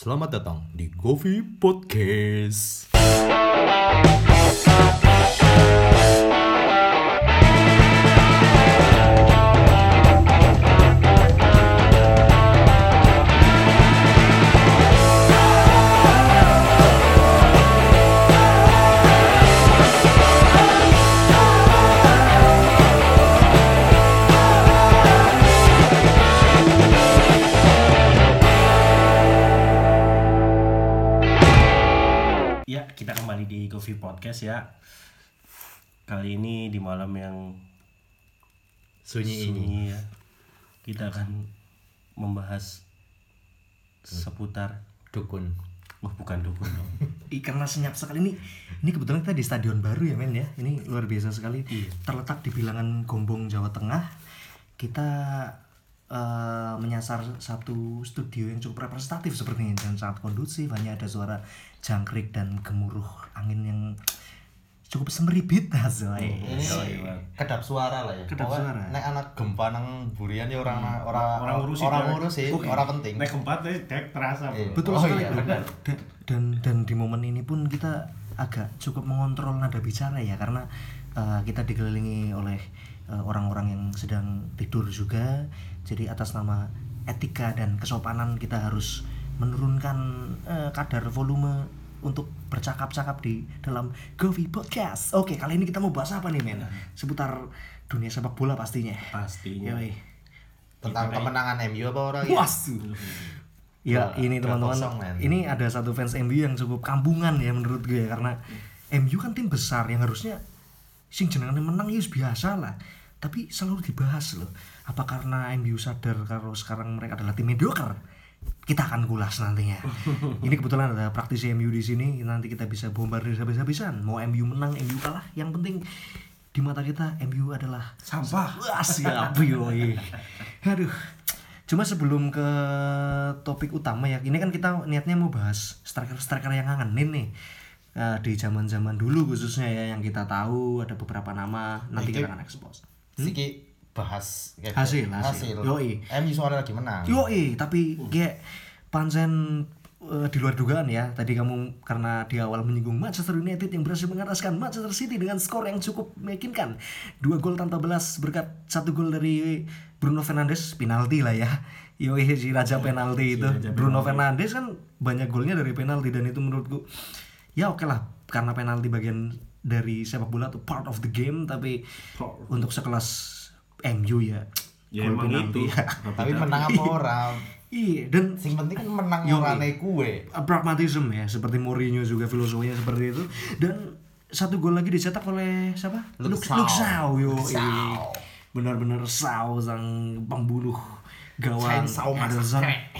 Selamat datang di Govi Podcast. Podcast ya. Kali ini di malam yang Sunyi ini. sunyi ya. Kita akan membahas seputar Dukun. Oh, bukan dukun dong. Karena senyap sekali ini ini kebetulan kita di stadion baru ya men ya ini luar biasa sekali Iya. terletak di bilangan Gombong Jawa Tengah kita eh, menyasar satu studio yang cukup representatif sepertinya dan sangat kondusif hanya ada suara jangkrik dan gemuruh angin yang cukup semeribit hasilnya Ini kedap suara lah ya. Kedap suara. Nek anak gempa nang burian ya orang orang Orang ngurusin, orang ya. ngurusin, orang penting. Naik keempat ya, dek terasa. Iya. betul Oh sekali iya, benar. Da- dan dan di momen ini pun kita agak cukup mengontrol nada bicara ya karena uh, kita dikelilingi oleh uh, orang-orang yang sedang tidur juga jadi atas nama etika dan kesopanan kita harus menurunkan uh, kadar volume untuk bercakap-cakap di dalam Govi Podcast. Oke, kali ini kita mau bahas apa nih, men? Seputar dunia sepak bola pastinya. Pastinya. Yoi. Tentang kemenangan MU apa orang ya? Wasu. Ya, ini teman-teman. Ini ada satu fans MU yang cukup kampungan ya menurut gue ya karena MU kan tim besar yang harusnya sing jenengane menang ya biasa lah. Tapi selalu dibahas loh. Apa karena MU sadar kalau sekarang mereka adalah tim mediocre? Kita akan kulas nantinya. ini kebetulan ada praktisi MU di sini. Nanti kita bisa bombardir habis-habisan. Mau MU menang, MU kalah, yang penting di mata kita MU adalah Sampah. Wah, siap yoi. Aduh. Cuma sebelum ke topik utama ya, ini kan kita niatnya mau bahas striker-striker yang ngangenin nih. Eh, di zaman-zaman dulu khususnya ya yang kita tahu ada beberapa nama nanti kita akan expose. Siki bahas kayak- Hasil, hasil. Yoi. MU soalnya lagi menang. Yoi, tapi kayak pancen eh, di luar dugaan ya. Tadi kamu karena di awal menyinggung Manchester United yang berhasil mengataskan Manchester City dengan skor yang cukup meyakinkan. Dua gol tanpa belas berkat satu gol dari Bruno Fernandes, penalti lah ya. Yoi si raja penalti itu. Bruno Fernandes kan banyak golnya dari penalti dan itu menurutku ya oke lah karena penalti bagian dari sepak bola itu part of the game tapi untuk sekelas MU ya Ya gol emang penalti itu. ya. Tapi menang apa orang? Iya, dan Sing penting kan menang orane kue. pragmatisme ya, seperti Mourinho juga filosofinya seperti itu. Dan satu gol lagi dicetak oleh siapa? Shaw, yo. Shaw. Benar-benar Shaw sang pembunuh gawang. Massacre.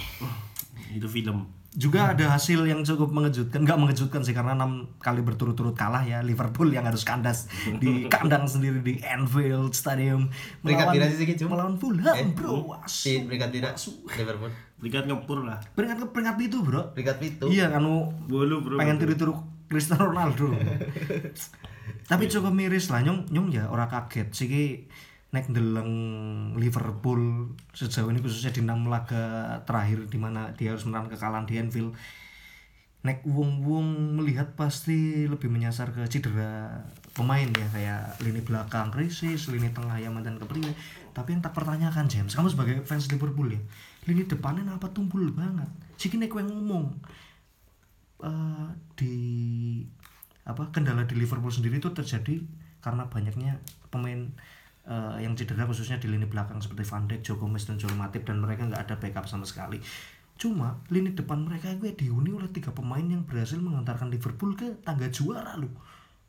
Itu film. Juga ada hasil yang cukup mengejutkan, nggak mengejutkan sih karena enam kali berturut-turut kalah ya Liverpool yang harus kandas di kandang sendiri di Anfield Stadium Peringkat tidak sih, Ki, Cum? melawan Fulham, Eh, bro. Di peringkat tidak Liverpool. Lihat ngepur lah. Peringkat peringkat itu, bro. Peringkat itu. Iya, kanu Bolu bro. pengen tiru-tiru Cristiano Ronaldo. Tapi cukup miris lah nyong nyong ya ora kaget siki nek ndeleng Liverpool sejauh ini khususnya di enam laga terakhir di mana dia harus menahan kekalahan di Anfield. Nek wong-wong melihat pasti lebih menyasar ke cedera pemain ya kayak lini belakang krisis, lini tengah yang mantan kepriwe. Tapi yang tak pertanyakan James, kamu sebagai fans Liverpool ya, lini depannya apa tumpul banget. Siki nek kowe ngomong eh, di apa kendala di Liverpool sendiri itu terjadi karena banyaknya pemain eh, yang cedera khususnya di lini belakang seperti Van Dijk, Joe Gomez dan Joel Matip dan mereka nggak ada backup sama sekali. Cuma lini depan mereka gue dihuni oleh tiga pemain yang berhasil mengantarkan Liverpool ke tangga juara loh.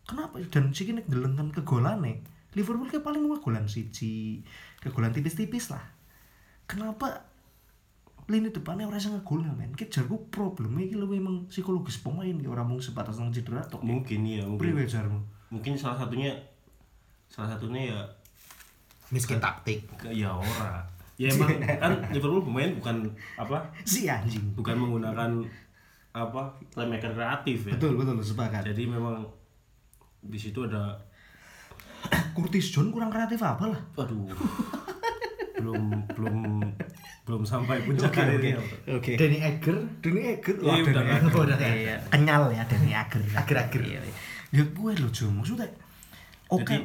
Kenapa? Dan sih nek ndelengkan kegolane. Liverpool kayak paling mau golan siji, kegolan tipis-tipis lah. Kenapa lini depannya orang sangat gol men kita jarku problemnya iki lebih emang psikologis pemain ya orang mau sebatas nang cedera tok Mungkin ya, priwe mungkin. jarmu Mungkin salah satunya salah satunya ya Miskin taktik. ke- ya ora. Ya emang kan Liverpool pemain bukan apa? si anjing Bukan menggunakan apa? playmaker kreatif ya. betul betul sepakat Jadi memang di situ ada Curtis John kurang kreatif apa lah aduh belum belum belum sampai puncak karirnya Oke. Danny Eger Denny Eger. Iya, udah Denny Eger. udah. Iya, kenyal ya Denny Eger. Ager-ager. Iya, iya. Ya gue loh Jo, maksudnya oke jadi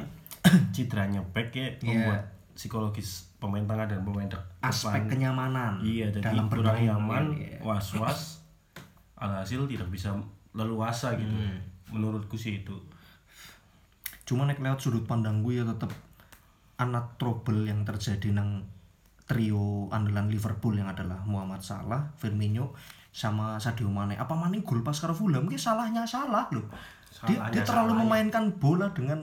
citranya back ya Iya. membuat psikologis pemain tengah dan pemain depan aspek kenyamanan iya jadi dalam kurang nyaman Iya. was was alhasil tidak bisa leluasa gitu Hmm. menurutku sih itu Cuma nek lewat sudut pandang gue ya tetep anak trouble yang terjadi nang trio andalan Liverpool yang adalah Muhammad Salah, Firmino sama Sadio Mane. Apa Mane gol pas karo Fulham ki salahnya salah loh. Dia, Salahnya dia terlalu salah, ya. memainkan bola dengan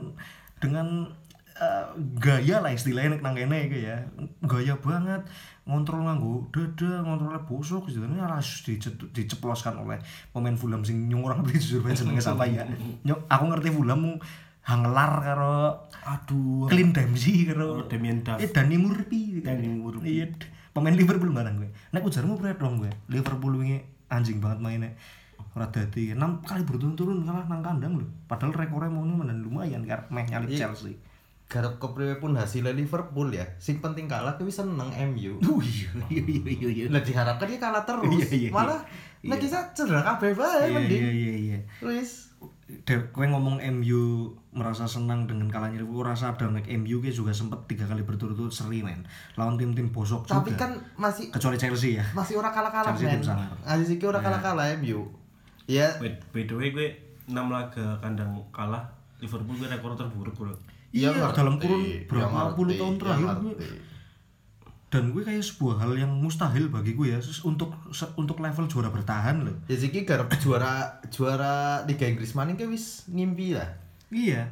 dengan eh, gaya lah istilahnya nek nang kene iki ya. Gaya banget ngontrol nganggo dada, ngontrolnya bosok gitu. Ini harus diceploskan oleh pemain Fulham sing nyung orang ngerti jujur bae jenenge sapa ya. Nyok, aku ngerti Fulham mung hanglar karo aduh Clint Dempsey karo Oh, Damien Duff. Eh Dani Murphy. Danny Murphy. Iya. Pemain Liverpool barang gue. Nek ujarmu pret dong gue. Liverpool wingi anjing banget mainnya. Ora dadi 6 kali berturut-turut kalah nang kandang lho. Padahal rekornya mau nih lumayan karena meh nyalip Iya. Chelsea. garap kepriwe pun hasilnya Liverpool ya sing penting kalah kuwi seneng MU Oh iya iya iya iya iya. lah diharapkan dia kalah terus Iya, iya, iya. malah nek bisa cedera kabeh Iya bae mending iya iya iya. wis De- Kowe ngomong MU merasa senang dengan kalahnya Liverpool, rasa ada nek MU ke juga sempet tiga kali berturut-turut seri men lawan tim-tim bosok tapi juga. kan masih kecuali Chelsea ya. masih ora kalah-kalah Chelsea men. Aziz iki ora kalah-kalah MU ya. By, by the way gue 6 laga kandang kalah Liverpool gue rekor terburuk bro. Iya, ngerti, dalam kurun ya berapa puluh tahun ya terakhir gue dan gue kayak sebuah hal yang mustahil bagi gue ya untuk untuk level juara bertahan loh. Ya siki garap juara juara Liga Inggris maning ke wis ngimpi lah. Iya.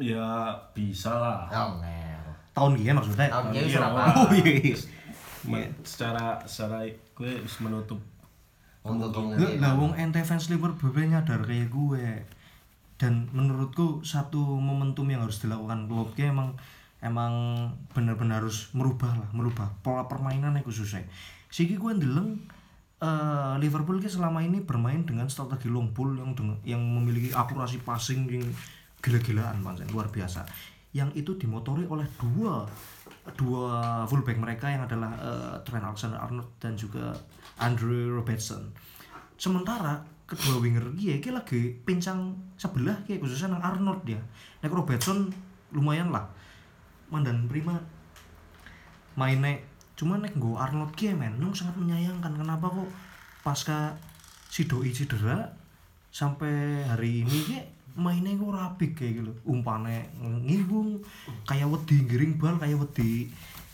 Ya bisa lah. Oh tahun gini maksudnya? Tahun Iya, gini iya. oh iya iya. Secara secara gue harus menutup lah wong ente fans Liverpool nyadar kayak gue. Dan menurutku satu momentum yang harus dilakukan klubnya emang emang benar-benar harus merubah lah merubah pola permainan khususnya. Siki gue ndeleng eh, Liverpool ki selama ini bermain dengan strategi long ball yang dengan, yang memiliki akurasi passing yang gila-gilaan pancen luar biasa. Yang itu dimotori oleh dua dua fullback mereka yang adalah eh, Trent Alexander-Arnold dan juga Andre Robertson. Sementara kedua winger dia ki lagi pincang sebelah ki khususnya nang Arnold dia. Nek Robertson lumayan lah mandan prima. Mainnya cuma nek nggo Arnold ki men nung sangat menyayangkan. Kenapa kok pasca si doi cedera sampai hari ini ki mainnya kok rapi kayak gitu. Umpane ngibung kayak wedi giring bal kayak wedi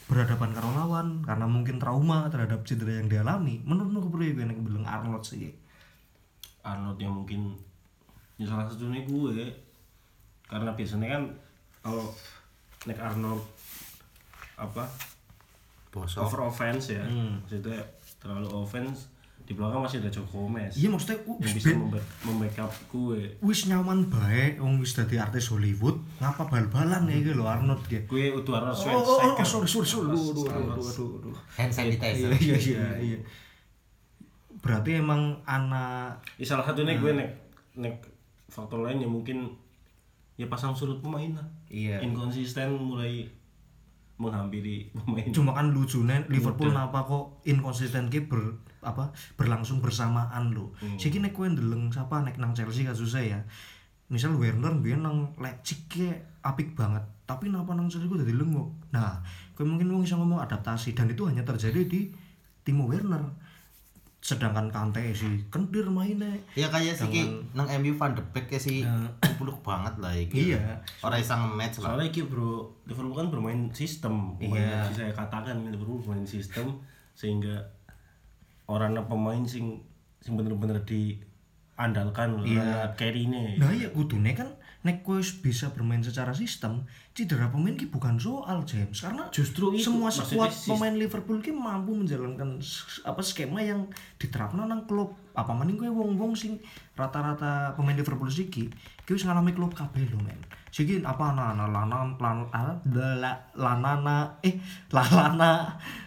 berhadapan karo lawan karena mungkin trauma terhadap cedera yang dialami menurutmu kepriye gue nek bilang Arnold sih? Arnold yang mungkin ya salah satunya gue. Karena biasanya kan kalau Nick Arnold apa? Bosok over offense ya maksudnya terlalu offense di belakang masih ada Joe Gomez. Iya maksudnya yang wis bisa memba- membackup gue. Wis nyaman bae wong wis dadi artis Hollywood ngapa bal-balan ya iki lho Arnold ya? Gue utuh Arnold Oh, oh, oh, Schwarzenegger. sorry, sorry, sorry. Aduh, aduh, aduh, aduh, hand sanitizer. Iya, iya, iya. Berarti emang anak Ya, salah satunya gue nek nek faktor lain ya mungkin ya pasang surut pemain lah. Iya. inkonsisten mulai menghampiri pemain. Cuma kan lucunya Liverpool napa kok inkonsisten ki ber apa berlangsung bersamaan lho. Siki nek kowe ndeleng sapa nek nang Chelsea kasusnya ya. Misal Werner biyen nang Leipzig apik banget, tapi napa nang Chelsea ku dadi lengok. Nah, kowe mungkin wong iso ngomong adaptasi dan itu hanya terjadi di Timo Werner. Sedangkan Kante si kendir mainnya. ya kayak sih ki nang MU Van de Beek kayak si peluk banget lah iki Iya. orang isang match lah soalnya iki bro Liverpool kan bermain sistem Iya. saya katakan Liverpool bermain sistem sehingga orang pemain sing sing bener-bener diandalkan iya. carry ini Nah ya kudune kan nek kowe wis bisa bermain secara sistem, cedera pemain ki bukan soal James karena Justru itu, semua sis- pemain Liverpool ki mampu menjalankan apa skema yang diterapkan nang klub. Apa maning kowe wong-wong sing rata-rata pemain Liverpool siki ki wis ngalami klub kabeh lho men. Siki apa ana ana lana lan la- lanana eh lalana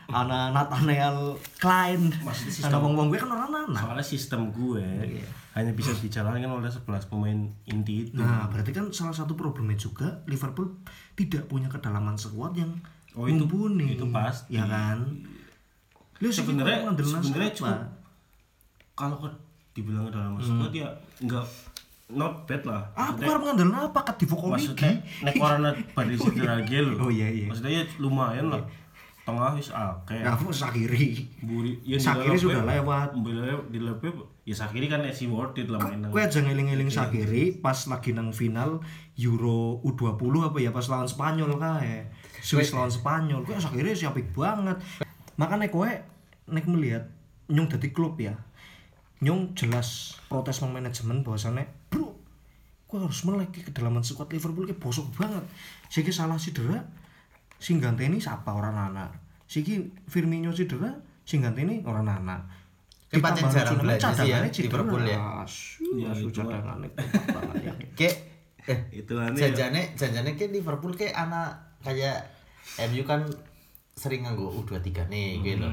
ana Nathaniel Klein. Maksudnya Ana wong-wong gue kan ora nana. soalnya sistem gue hanya bisa dijalankan oleh 11 pemain inti itu Nah, berarti kan salah satu problemnya juga Liverpool tidak punya kedalaman skuad yang Oh, itu- mumpuni. itu pasti. Ya kan? Lu sebenarnya sebenarnya cukup kalau dibilang dalam Hmm. squad ya enggak not bad lah Apa arep ngandel apa kat di vokal maksudnya nek orang pada cedera gitu Oh, iya, iya. maksudnya ya lumayan lah tengah wis akeh Ya aku Sakiri. buri ya Sakiri sudah lewat. lep- di lep ya Sakiri kan si worth it lah mainan Kowe aja ngeling-eling Sakiri pas lagi nang final Euro U20 apa ya pas lawan Spanyol kae. Swiss lawan Spanyol. Kowe Sakiri sih apik banget. Makanya kowe nek melihat nyung dadi klub ya. Nyung jelas protes nang manajemen bahwasannya, "Bro, kowe harus melek ke kedalaman skuad Liverpool ki bosok banget." Siki salah cedera, sing ganteni siapa orang anak. Siki Firmino cedera, sing ganteni orang anak. Kayak pancen jarang belanja sih ya. Liverpool ya. Iya, asu itu banget ya. Kayak eh itu aneh ya. janjane janjane kayak Liverpool kayak anak kayak MU kan sering nganggo U23 nih gitu.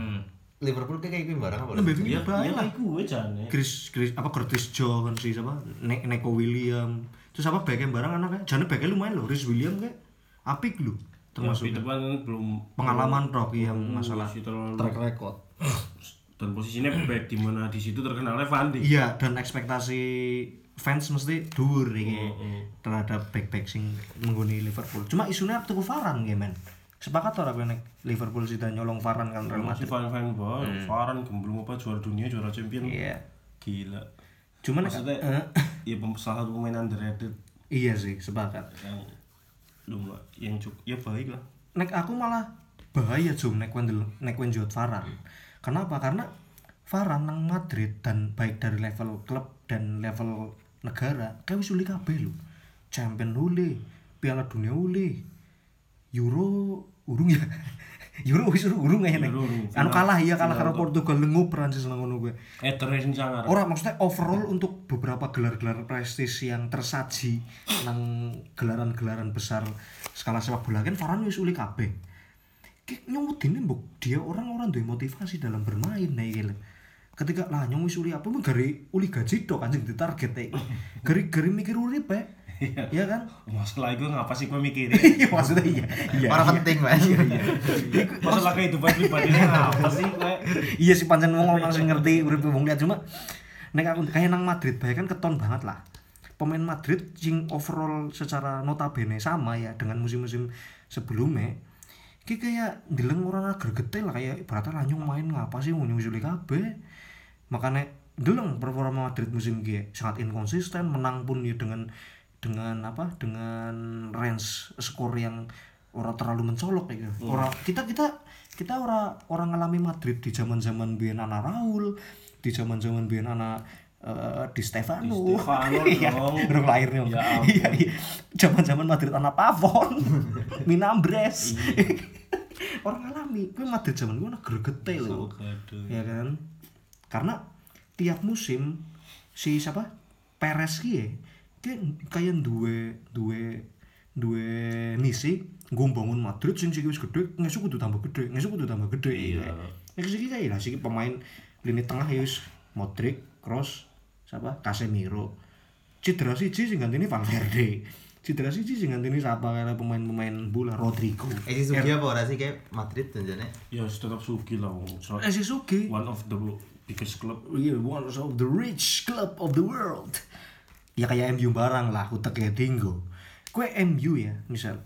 Liverpool kayak kayak barang apa? Lebih Iya, baik iya lah. kayak gue jane. Chris Chris apa Curtis Jones sih siapa ne Neko William terus apa backnya barang anaknya jane backnya lumayan loh Rhys William kayak apik loh Termasuk di depan belum pengalaman rock yang masalah track record dan posisinya back di mana di situ terkenalnya Van Dijk. iya dan ekspektasi fans mesti dhuwur iki terhadap back back sing mengguni Liverpool cuma isunya tuku Varane ya men sepakat ora kowe nek Liverpool sih nyolong Varane kan Real Masih Madrid? Fan fan boy, Varane gemblung apa juara dunia, juara champion. iya. Gila. cuman nek- Maksudnya, eh, ya salah satu pemain underrated. Iya sih sepakat. Yang lumah yang cukup ya baik lah. nek aku malah bahaya jum nek wendel nek wenjot Varan kenapa? Karena Varan nang Madrid dan baik dari level klub dan level negara kayak wis uli kabeh lho. Champion uli piala dunia uli Euro urung ya Euro wis urung ya nek anu kalah ya kalah karo Portugal lengu Prancis ngono kuwi Eh terus sangar. Ora maksudnya overall untuk beberapa gelar-gelar prestis yang tersaji nang gelaran-gelaran besar skala sepak bola kan Varane wis uli kabeh. Ki nyomudine mbok dia orang-orang duwe motivasi dalam bermain nah iki. Ketika lah nyong wis uli apa mung gari uli gaji tok anjing ditarget e. Gari-gari mikir urip e. Iya kan? Masalah itu ngapa sih gue mikirin? Iya maksudnya iya. Iya. Orang penting lah. Masalah kehidupan pribadinya apa sih gue? iya sih pancen wong langsung ngerti urip wong lihat cuma nek aku kayak nang Madrid bae kan keton banget lah pemain Madrid sing overall secara notabene sama ya dengan musim-musim sebelumnya ki kayak ndeleng orang agar getel lah kayak ibaratnya lanyung main ngapa sih mau nyusul kabeh makanya ndeleng performa Madrid musim ini sangat inkonsisten menang pun ya dengan dengan apa dengan range skor yang ora terlalu mencolok ya ora kita kita kita ora orang ngalami Madrid di zaman zaman biyen anak Raul di zaman zaman biyen anak eh, di Stefano. Di Stefano Iya, dong. lahir Ya iya iya. Zaman zaman Madrid anak Pavon Minambres. Orang ngalami. Gue Madrid zaman gue negeri gete loh ya kan? Karena tiap musim si siapa? Perez ki ya kayak kayak duwe duwe duwe misi gue bangun Madrid sing siki wis gede ngesuk kudu tambah gede ngesuk kudu tambah gede iya ya siki kayak lah siki pemain lini tengah ya wis Modric Kroos siapa Casemiro cedera siji sing gantine Valverde cedera siji sing gantine siapa kayak pemain-pemain bola Rodrigo Eh si Sugi apa ora sih kayak Madrid janjane? Ya tetap suki lah. wong. So- eh si Sugi One of the biggest club. yeah, one of the rich club of the world. Ya kayak MU barang lah, utek kayak tinggo. Kue MU ya, misal.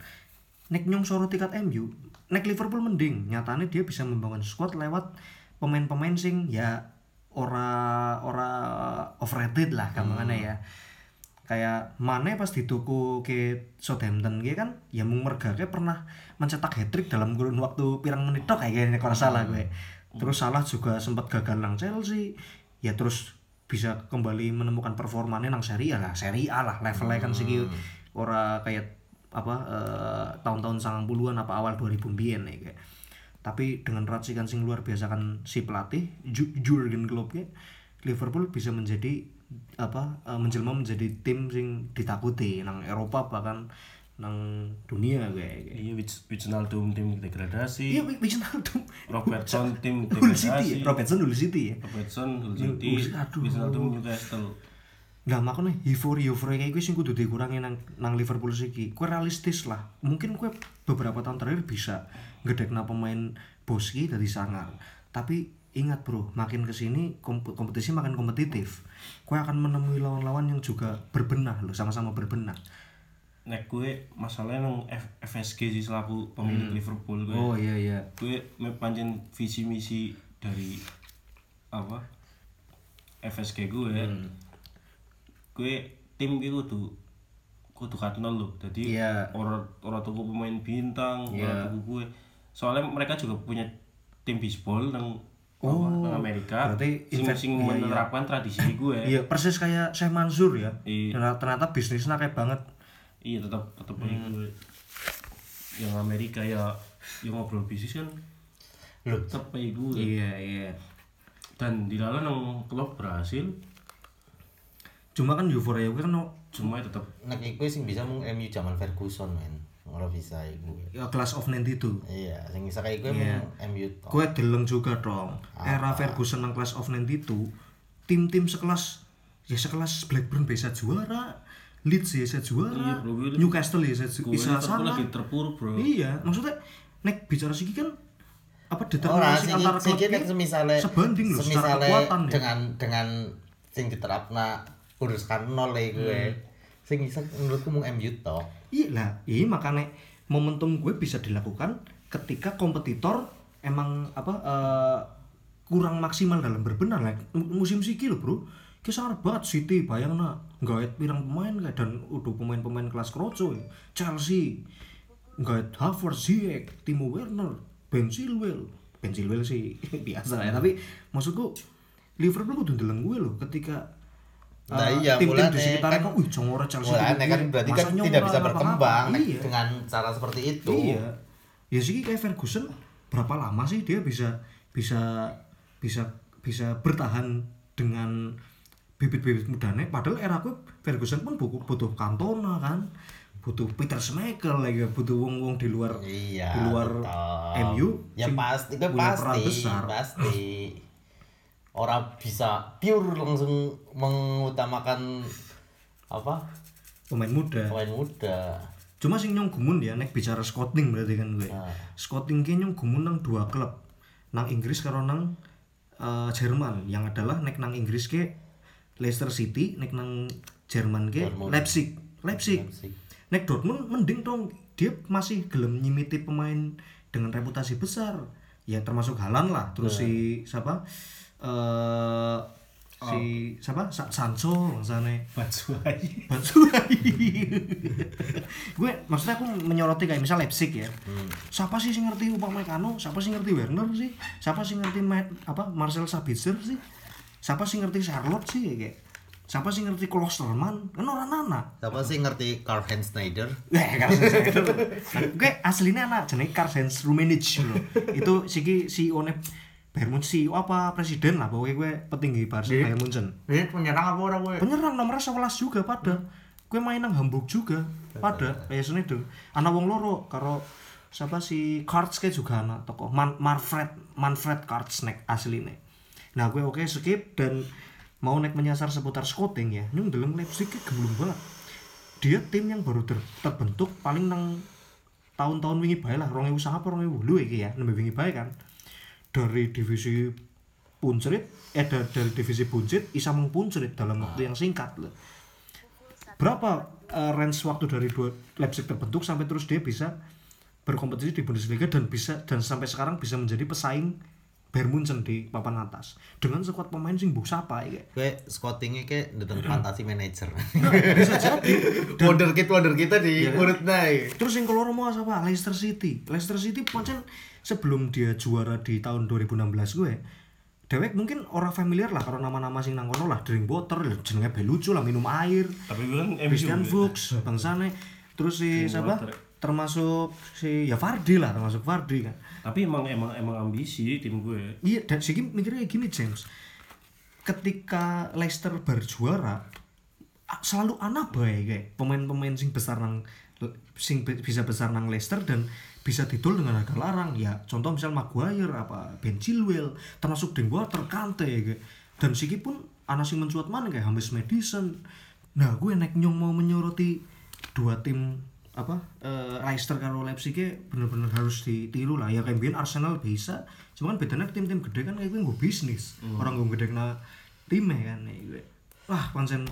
Nek nyong sorot tiket MU, nek Liverpool mending. Nyatanya dia bisa membangun squad lewat pemain-pemain sing ya ora ora overrated lah gampangannya ya. Kayak Mane pas dituku ke Southampton gitu kan, ya mung mergake pernah mencetak hat trick dalam kurun waktu pirang menit tok kayaknya kalau salah gue. Terus salah juga sempat gagal nang Chelsea. Ya terus bisa kembali menemukan performanya nang Serie A lah, Serie A lah levelnya kan segi ora kayak apa eh, tahun-tahun 90-an apa awal 2000 biyen ya kayak. Tapi dengan racikan sing luar biasa kan si pelatih Ju- Jurgen Klopp ya, Liverpool bisa menjadi apa eh, menjelma menjadi tim sing ditakuti nang Eropa bahkan nang dunia kayak. kayak. Iya, Wits- Wijnaldum tim degradasi. Iya, Wijnaldum. Robertson tim ya, degradasi. Robertson Hull City ya. Robertson Hull Hull City. Wijnaldum Newcastle. Nah makanya euforia euforia kayak gue sing kudu dikurangi nang nang Liverpool siki. Kue realistis lah. Mungkin kue beberapa tahun terakhir bisa ngedekna pemain Boski dari sangar. tapi ingat bro makin ke sini komp- kompetisi makin kompetitif kue akan menemui lawan-lawan yang juga berbenah loh sama-sama berbenah nek gue masalahnya nang F- FSG sih selaku pemilik Liverpool gue oh iya iya. Gue me- pancen visi misi dari apa FSG gue gue tim gue kudu kudu katnol loh jadi Iya. orang orang tuku pemain bintang Iya. orang tuku gue soalnya mereka juga punya tim bisbol nang Oh, nang Amerika. Berarti sing, iya, iya. menerapkan tradisi gue iya persis kayak Syekh Mansur ya. Iya. ternyata, ternyata bisnisnya kayak banget iya tetap tetap Hmm. gue yang Amerika ya yang ngobrol bisnis kan Loh. tetap gue iya iya. Dan di dalam nang klub berhasil cuma kan euforia gue kan no- cuma ya tetap. Nek iku sing bisa mung MU zaman Ferguson men. Ora bisa iku. Ya class of 92 iya sing bisa kayak gue Iya. mung MU tok gue deleng juga dong. Era Ferguson nang class of 92 tim-tim sekelas ya sekelas Blackburn bisa juara Leeds ya bisa juara. Iya, bro, gue- Newcastle ya Liverpool salah. lagi terpuruk bro. Iya maksudnya nek bicara segi kan apa determinasi sing antara klubnya nek semisale sebanding loh secara kekuatan ya. dengan dengan sing diterapna uruskan nol ya gue. Hmm. sing bisa menurutku mung MU tok. Iya lah iya makanya momentum gue bisa dilakukan ketika kompetitor emang apa eh, kurang maksimal dalam berbenah lah musim siki loh bro sangat banget City bayang nak nggak pirang pemain kayak dan udah pemain-pemain kelas kroco ya. Chelsea nggak Havertz Ziyech Timo Werner Ben Chilwell Ben Chilwell sih biasa ya tapi maksudku Liverpool kudu ndeleng gue loh ketika Nah, eh, iya, mulane di sekitarnya kan- wih congore Chelsea Mulane kan berarti kan tidak bisa berkembang nek iya. dengan cara seperti itu Iya. Ya sih kayak Ferguson berapa lama sih dia bisa bisa bisa bisa bertahan dengan bibit-bibit mudanya padahal era gue Ferguson pun butuh, butuh Cantona kan butuh Peter Schmeichel lagi butuh wong-wong di luar Iya, di luar tetap. MU ya pasti peran pasti besar. pasti. Orang bisa pure langsung mengutamakan apa? Pemain muda. Pemain muda. Cuma sing nyong gumun ya nek bicara scouting berarti kan gue. Nah. scouting ki nyong gumun nang dua klub. Nang Inggris karo nang eh, Jerman. Yang adalah nek nang Inggris ke Leicester City nek nang Jerman ke. Leipzig Leipzig Leipzig. nek Dortmund mending dong dia masih gelem nyimiti pemain dengan reputasi besar ya termasuk Halan lah terus si siapa eh si siapa Sa- Sancho bangsane Batshuayi Batshuayi. gue maksudnya aku menyoroti kayak misal Leipzig ya. Siapa sih sing ngerti Upamecano? Siapa sih ngerti Werner sih? Siapa sih ngerti Matt, apa Marcel Sabitzer sih? Siapa sih ngerti Charlotte sih kayak? Siapa sih ngerti Klosterman? Kan orang anak. siapa sih ngerti Karl Heinz Schneider Eh, Karl Gue aslinya anak jenenge Karl Heinz Rummenigge loh. Itu siki CEO ne Bayern Munchen CEO apa presiden lah pokoknya gue petinggi Barca Bayern Munchen. ini penyerang apa orang gue penyerang nomor 11 juga pada gue main nang Hamburg juga pada kayak sini tuh anak wong loro karo siapa si Karts kayak juga anak toko Man Manfred Manfred Karts asli nih nah gue oke skip dan mau nek menyasar seputar scouting ya. Nyung dalam Leipzig gemblung banget. Dia tim yang baru ter- terbentuk paling nang tahun-tahun wingi bae lah 2009 apa 2010 iki ya nembe wingi bae kan. Dari divisi Puncerit eh da- dari divisi Buncit bisa mengpuncerit dalam waktu yang singkat loh. Berapa eh, range waktu dari dua Leipzig terbentuk sampai terus dia bisa berkompetisi di Bundesliga dan bisa dan sampai sekarang bisa menjadi pesaing Bayern Munchen di papan atas dengan skuad pemain sing mbok sapa ya. gue scoutingnya kayak dengan fantasi manager Bisa jadi wonderkid wonderkid tadi Iya kan? urut naik Terus yang keluar mau apa? Leicester City. Leicester City pancen sebelum dia juara di tahun 2016 gue. Dewek mungkin orang familiar lah kalau nama-nama sing nang kono lah drink water, jenenge be lucu lah minum air. tapi kan MU Christian ya. Fuchs, bangsane. Terus si siapa? water. Termasuk si ya Vardy lah, termasuk Vardy kan. tapi emang emang emang ambisi tim gue Iya, dan sih mikirnya gini James. Ketika Leicester berjuara, selalu anak bae kayak pemain-pemain sing besar nang sing bisa besar nang Leicester dan bisa didol dengan harga larang ya contoh misal Maguire apa Ben Chilwell termasuk Drinkwater Kante kayak dan siki pun anak sing mencuat mana kayak James Madison nah gue nek nyong mau menyoroti dua tim apa eh, Leicester karo Leipzig ki bener-bener harus ditiru lah. Ya kayak biyen Arsenal bisa cuma kan bedanya tim-tim gede kan kayak gue bisnis. Orang gue gede kena timnya kan ya, gue. wah pancen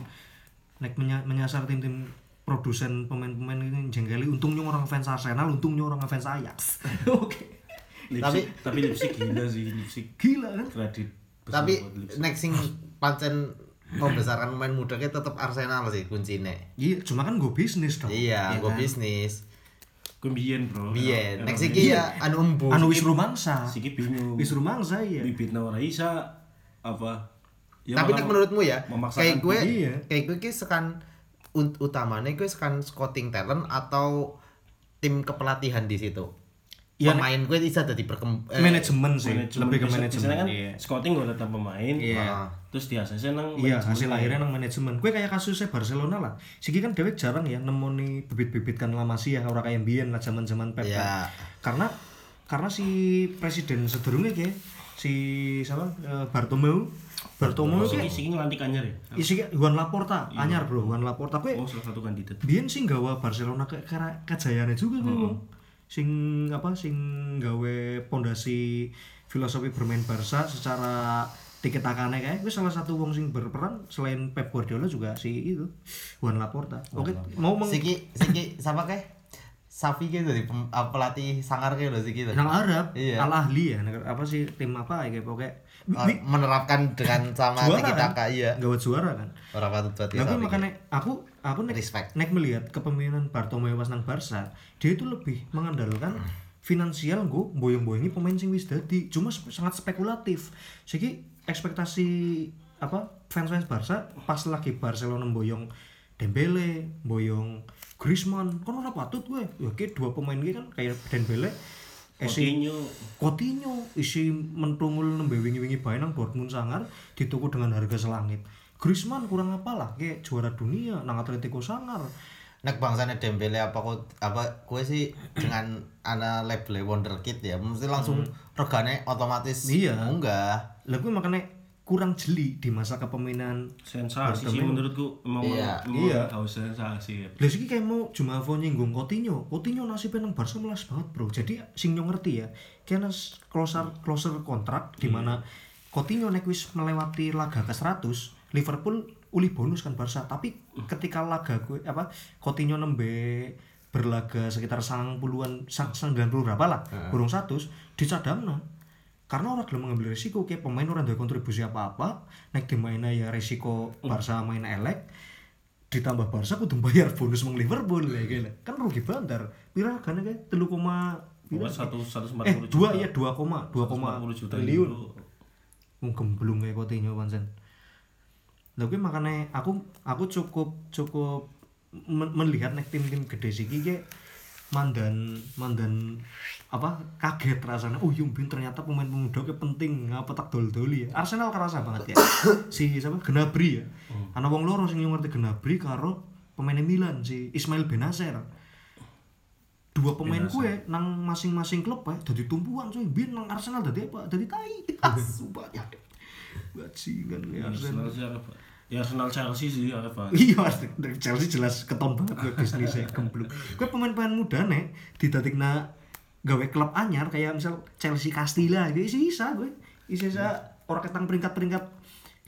nek menya- menyasar tim-tim produsen pemain-pemain ini jengkeli. Untungnya orang fans Arsenal untungnya orang fans Ajax. Oke. Lipstick, tapi lipstick gila sih lipstick gila kan? kredit Tapi next sing pancen membesarkan pemain muda kita tetap Arsenal sih kuncinya. iya cuma kan gue bisnis dong Iya, Ya gue kan? bisnis. Gue biyen bro Biyen, iki biyen. ya anu embu. anu wis rumangsa Siki bingung wis rumangsa ya bibit ora isa apa ya Tapi nek menurutmu ya, kayak gue, Iya. kayak gue ki sekan ut- utamanya gue sekan scouting talent atau tim kepelatihan di situ. Iya, Pemain gue bisa jadi berkembang. manajemen sih manajemen lebih ke manajemen kan iya. scouting gue datang pemain Iya. terus di ACC nang Iya, hasil akhirnya nang manajemen. Gue kayak kasusnya Barcelona lah. Siki kan dewek jarang ya nemoni bibit-bibit kan lama sih ya orang kayak Bian lah zaman-zaman Pep. Iya. kan. Karena karena si presiden sedurunge kayak si siapa Eh, Bartomeu Bartomeu kayak siki ngelantik anyar ya isi Juan Laporta, anyar bro, Juan Laporta. Gue oh salah satu kandidat Bian sih gawa Barcelona ke karena kejayaannya juga gue wong. Sing apa sing gawe pondasi filosofi bermain Barca secara tiket takane kayak gue salah satu wong sing berperan selain Pep Guardiola juga si itu Juan Laporta. Oke, mau meng Siki, Siki, siapa kayak? Safi gitu ah, pelatih sangar loh Siki. tuh. nang Arab, Iya. Al Ahli ya, apa sih tim apa ya kayak pokoknya Ah, menerapkan dengan sama tiki kan? iya. Gawat juara kan. Orang patut buat Tapi makanya aku aku nek, Respect. nek melihat kepemimpinan Bartomeu pas nang Barca, dia itu lebih mengandalkan finansial gue boyong-boyongi pemain sing wis dadi. Cuma sangat spekulatif. Jadi ekspektasi apa fans-fans Barca pas lagi Barcelona boyong Dembele, boyong Griezmann, kan ora patut gue. Ya kayak dua pemain gue kan kayak Dembele isi Coutinho Coutinho isi mentungul nembe wingi-wingi bae nang Dortmund sangar dituku dengan harga selangit. Griezmann kurang apa lah kayak juara dunia nang Atletico sangar. Nek bangsanya Dembele apa kok apa gue sih dengan ana label wonderkid ya mesti langsung regane otomatis Iya. munggah. Lah gue makanya kurang jeli di masa kepemimpinan sensasi sih menurutku emang Iya. emang Iya. harus sensasi ya Lah siki kayak mau Jumavo nyinggung Coutinho. Coutinho nasibnya nang Barca melas banget, Bro. Jadi sing nyong ngerti ya, kena closer closer kontrak di mana Coutinho nek wis melewati laga ke 100, Liverpool uli bonus kan Barca. Tapi ketika laga gue apa Coutinho nembe berlaga sekitar sang puluhan sang 90 berapa lah, burung 100 dicadangna. Karena orang gelem mengambil risiko kayak pemain orang ada kontribusi apa-apa, nek dimainnya ya risiko Barca main elek, ditambah Barca kudu bayar bonus meng Liverpool ya gila. kan rugi banter pira kan kayak telu koma satu satu eh puluh dua ya dua koma dua koma 140 juta triliun. Wong gemblung kayak Coutinho pancen lha kuwi makane aku aku cukup cukup melihat nek tim-tim gede siki kayak mandan mandan apa kaget rasanya oh yumbin ternyata pemain pemuda ke penting ngapa tak dol-doli ya? Arsenal kerasa banget ya. Si siapa? Gnabry ya. Ana wong loro sing ngerti Gnabry karo pemainnya Milan si Ismail Benacer dua pemain kue nang masing-masing klub ya jadi tumpuan coy bin nang Arsenal jadi apa? Jadi tai. Asu banyak bajingan ya Arsenal. Sih ya Arsenal Chelsea sih apa iya dari Chelsea jelas keton banget gue bisnisnya gemblung gue pemain-pemain muda nih didadikna gawe klub anyar kayak misal Chelsea Castilla gitu isi isa gue. Isi isa orang ketang peringkat-peringkat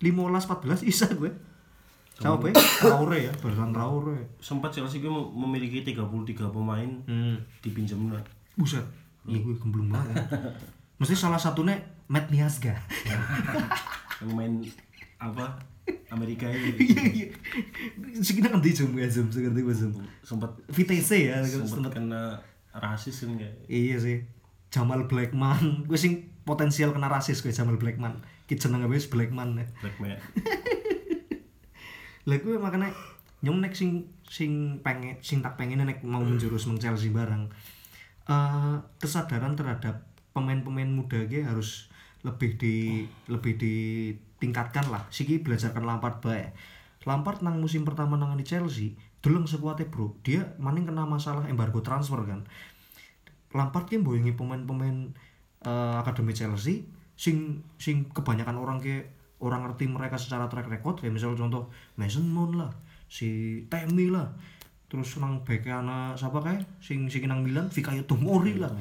15 14 isa gue. Sama. Apa ya Traore ya Bertrand Traore. Sempat Chelsea gue mem- memiliki 33 pemain hmm. dipinjam lah. Buset. Iya gue gemblung banget mesti salah satunya Matt Miazga yang main apa Amerika ini sekitar kan di zoom ya zoom seperti zoom sempat VTC ya sempat kena rasis kan kayak Iya sih. Jamal Blackman, gue sing potensial kena rasis gue Jamal Blackman. Ki jenenge wis Blackman. ya. Black Man Lah gue makanya nyong nek sing sing pengen sing tak pengen nek mau menjurus meng Chelsea barang. Eh kesadaran terhadap pemain-pemain muda gue harus lebih di lebih ditingkatkan lah. Siki belajarkan Lampard bae. Lampard nang musim pertama nang di Chelsea, deleng sekuatnya bro. Dia maning kena masalah embargo transfer kan. Lampard kan boyongi pemain-pemain eh, akademi Chelsea sing sing kebanyakan orang ke orang ngerti mereka secara track record kayak misalnya contoh Mason Mount lah si Temi lah terus nang bek ana siapa kae sing sing nang Milan Fikayo Tomori lah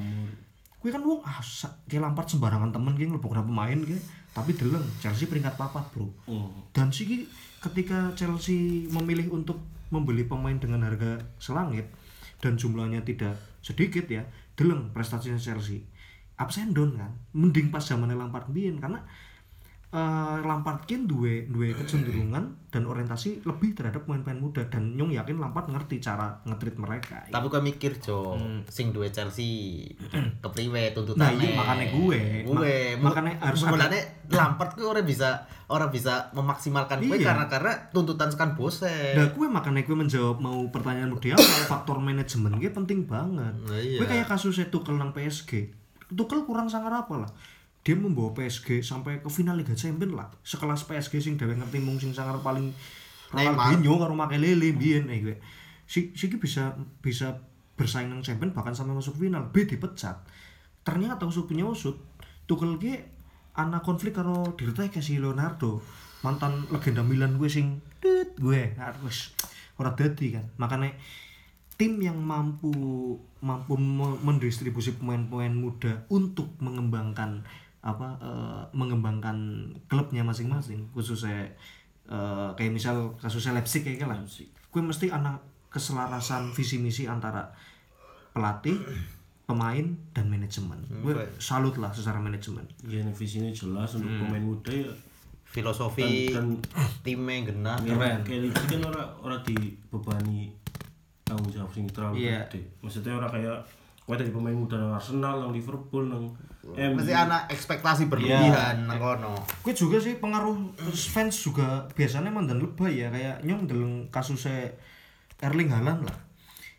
Kuwi kan wong ah kayak Lampard sembarangan temen ki nglebokna pemain ki tapi deleng Chelsea peringkat papat bro. Hmm. dan sih ketika Chelsea memilih untuk membeli pemain dengan harga selangit dan jumlahnya tidak sedikit ya deleng prestasinya Chelsea. And down kan? Mending pas zamannya Lampard biyen karena eh, Lampard kan duwe duwe kecenderungan dan orientasi lebih terhadap pemain-pemain muda dan nyong yakin Lampard ngerti cara ngetrit mereka Tapi gue mikir, Jo, sing duwe Chelsea kepriwe tuntutane. Nah, iya, makanya gue. Gue Ma- makanya harus ada- sebenarnya Lampard gue orang bisa orang bisa memaksimalkan gue Iya. karena karena tuntutan sekan bosen. Nah, gue makanya gue menjawab mau pertanyaanmu dia kalau faktor manajemen gue penting banget. Nah, iya. Gue kayak kasusnya Tuchel nang PSG. Tuchel kurang sangar apa lah. Dia membawa PSG sampai ke final Liga Champions lah. Sekelas PSG sing dhewe ngerti mung sing sangar paling. Ronaldinho karo Makelele biyen eh gue. Si si bisa bisa bersaing nang Champions bahkan sampai masuk final. B dipecat. Ternyata usut punya usut. Tuchel ki ana konflik karo Dirteke si Leonardo. Mantan legenda Milan gue sing tit gue. Wis ora dadi kan. Makanya tim yang mampu mampu me- mendistribusi pemain-pemain muda untuk mengembangkan apa eh, mengembangkan klubnya masing-masing khususnya eh, kayak misal kasusnya Leipzig kayak lah gue mesti anak keselarasan visi misi antara pelatih pemain dan manajemen gue salut lah secara manajemen Ya, ini visinya jelas untuk pemain muda ya. Filosofi Dan- timnya genah. Keren. Kayak Liverpool kan orang orang dibebani tanggung jawab sing terlalu Iya. gede. Maksudnya orang kayak Wah dari pemain muda nang Arsenal, nang Liverpool, nang MU. Mesti anak ekspektasi berlebihan nang kono. gue juga sih pengaruh fans juga biasanya mandan lebay ya kayak nyong dalam kasusnya Erling Haaland lah.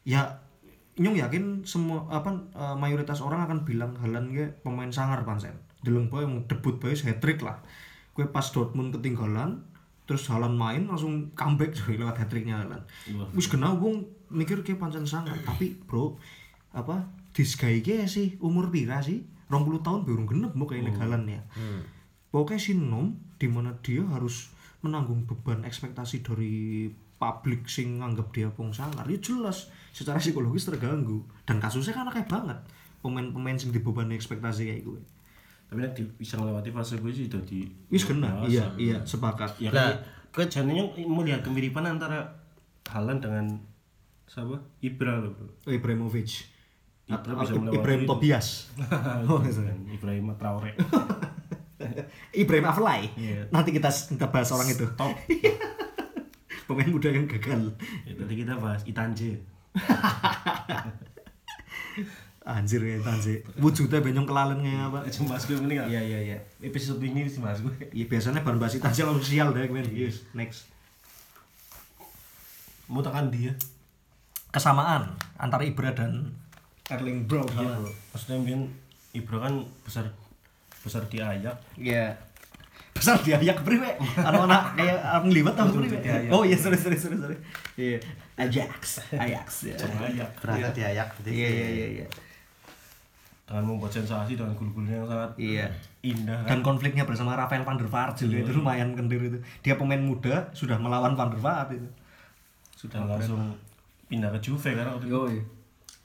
Ya nyong yakin semua apa eh, mayoritas orang akan bilang Haaland ge pemain sangar pancen deleng boy yang debut boy hat trick lah. Gue pas Dortmund ketinggalan terus Haaland main langsung comeback lewat hat tricknya Haaland wis kena gue mikir kayak pancen sangar. Tapi bro apa disgai ge sih umur pira sih? 20 tahun baru genep mau kayak Haaland ya. Pokoknya sinom di mana dia harus menanggung beban ekspektasi dari publik sing nganggap dia pong sangar ya jelas secara psikologis terganggu. Dan kasusnya kan kayak banget. Pemain-pemain sing dibebani ekspektasi kayak gue. Tapi nek di- bisa ngelewati fase gue sih jadi wis kena iya iya sepakat. Ya Lah, kan jadinya melihat kemiripan antara Haaland dengan siapa? Ibra loh, Bro. Ibrahimovic Ah, ah, Ibrahim. Tobias Ibrahim Traore. Ibrahim Afellay Iya. nanti kita kita bahas orang itu Top. pemain muda yang gagal Ya, tadi kita bahas Itanje. anjir ya anjir wujudnya benyong kelalen kayak apa Cuma mas gue mending iya iya iya episode ini sih mas gue. Iya biasanya bahan bahas aja langsung sial deh men. Yes, next. Mau tekan dia. Kesamaan antara Ibra dan Erling Bro. Iya, bro. Maksudnya mungkin Ibra kan besar besar di Ayak. Iya. Besar dia ayak priwe. Anak-anak kayak orang liwat atau priwe. Oh iya sorry sorry sorry sorry. Iya. Ajax, Ajax. ya. Sama Ayak. Berasa diayak Iya iya iya iya. Dengan membuat sensasi dengan gol-golnya yang sangat Iya. indah kan. Dan konfliknya bersama Rafael van der Vaart juga itu lumayan kendir itu. Dia pemain muda sudah melawan van der Vaart itu. Sudah langsung pindah ke Juve kan waktu itu.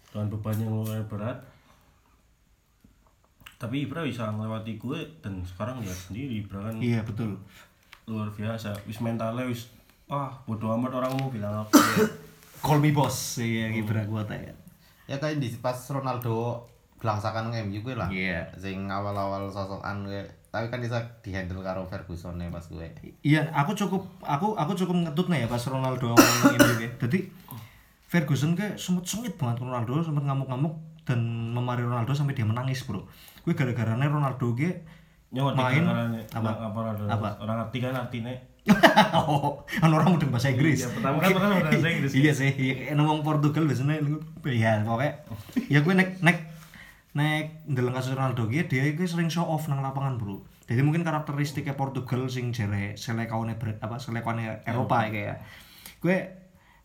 Dengan beban yang lumayan berat tapi Ibra bisa melewati gue dan sekarang lihat sendiri Ibra kan Iya betul. luar biasa wis mentalnya wis ah bodo amat orang mau bilang apa Call me boss. Iya Ibra kuat ya. Ya kayak di pas Ronaldo gelangsakan nang MU gue lah. Iya. Sing awal-awal sosokan gue. Tapi kan bisa dihandle karo Ferguson pas gue. Iya, aku cukup aku aku cukup ngetut nih ya pas Ronaldo awal ini ya. Jadi Ferguson kayak sempat sengit banget Ronaldo, sempat ngamuk-ngamuk dan memari Ronaldo sampai dia menangis, Bro. Gue gara-garanya Ronaldo ge nyawa main apa apa? apa ada Apa? orang ngerti kan artinya oh, kan orang udah bahasa Inggris. Iya, pertama kan orang udah bahasa Inggris, iya sih, iya, kayak ngomong Portugal biasanya lu ya pokoknya ya gue nek nek nek dalam kasus Ronaldo gue dia gue sering show off nang lapangan bro. Jadi mungkin karakteristiknya Portugal sing jere selekawane berat apa selekawane Eropa ya kayak gue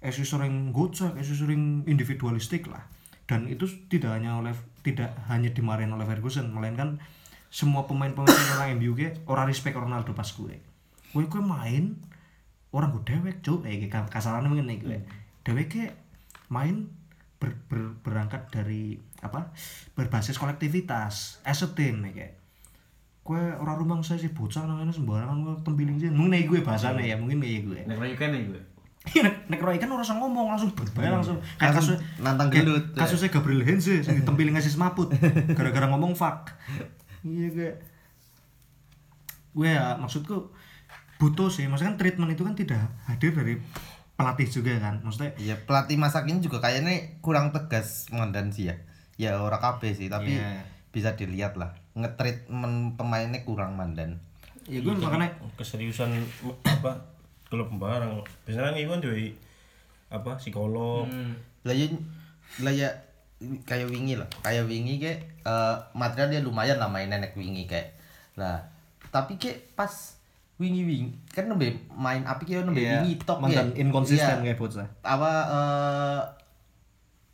esu sering gocek, esu sering individualistik lah. Dan itu tidak hanya oleh tidak hanya dimarahin oleh Ferguson, melainkan semua pemain-pemain orang MU gue orang respect Ronaldo pas gue. Gue gue main orang gue dewek cuk, eh kasarannya mungkin nih gue. Dewek kayak main ber- ber- berangkat dari apa berbasis kolektivitas as a team ya kayak kue orang rumah saya sih bocah ngene sembarangan kue tembiling sih mungkin nih gue bahasanya ya mungkin kayak gue Nek kan gue. Iya, nek, Roy kan orang ngomong langsung berbaya langsung. Kayak kasus nantang kayak gelut. Kasusnya Gabriel Henze sing ditempiling ngasih semaput gara-gara ngomong fuck. Iya gue. Gue ya maksudku butuh sih, maksudnya kan treatment itu kan tidak hadir dari pelatih juga kan. Maksudnya Iya, pelatih masak ini juga kayaknya kurang tegas mandan sih ya. Ya ora kabeh sih, tapi Iya. bisa dilihat lah. Nge-treatment pemainnya kurang mandan. ya gue makanya keseriusan apa klub barang. Biasanya kan iku duwe apa psikolog. Lah ya lah ya kayak wingi lah. Kayak wingi kayak eh, material dia lumayan lah mainnya nek wingi kayak. Lah, tapi kayak pas wingi-wingi kan nembe main api kayak nembe Iya, wingi tok mantan ya. inkonsisten Iya. kayak bocah. apa eh,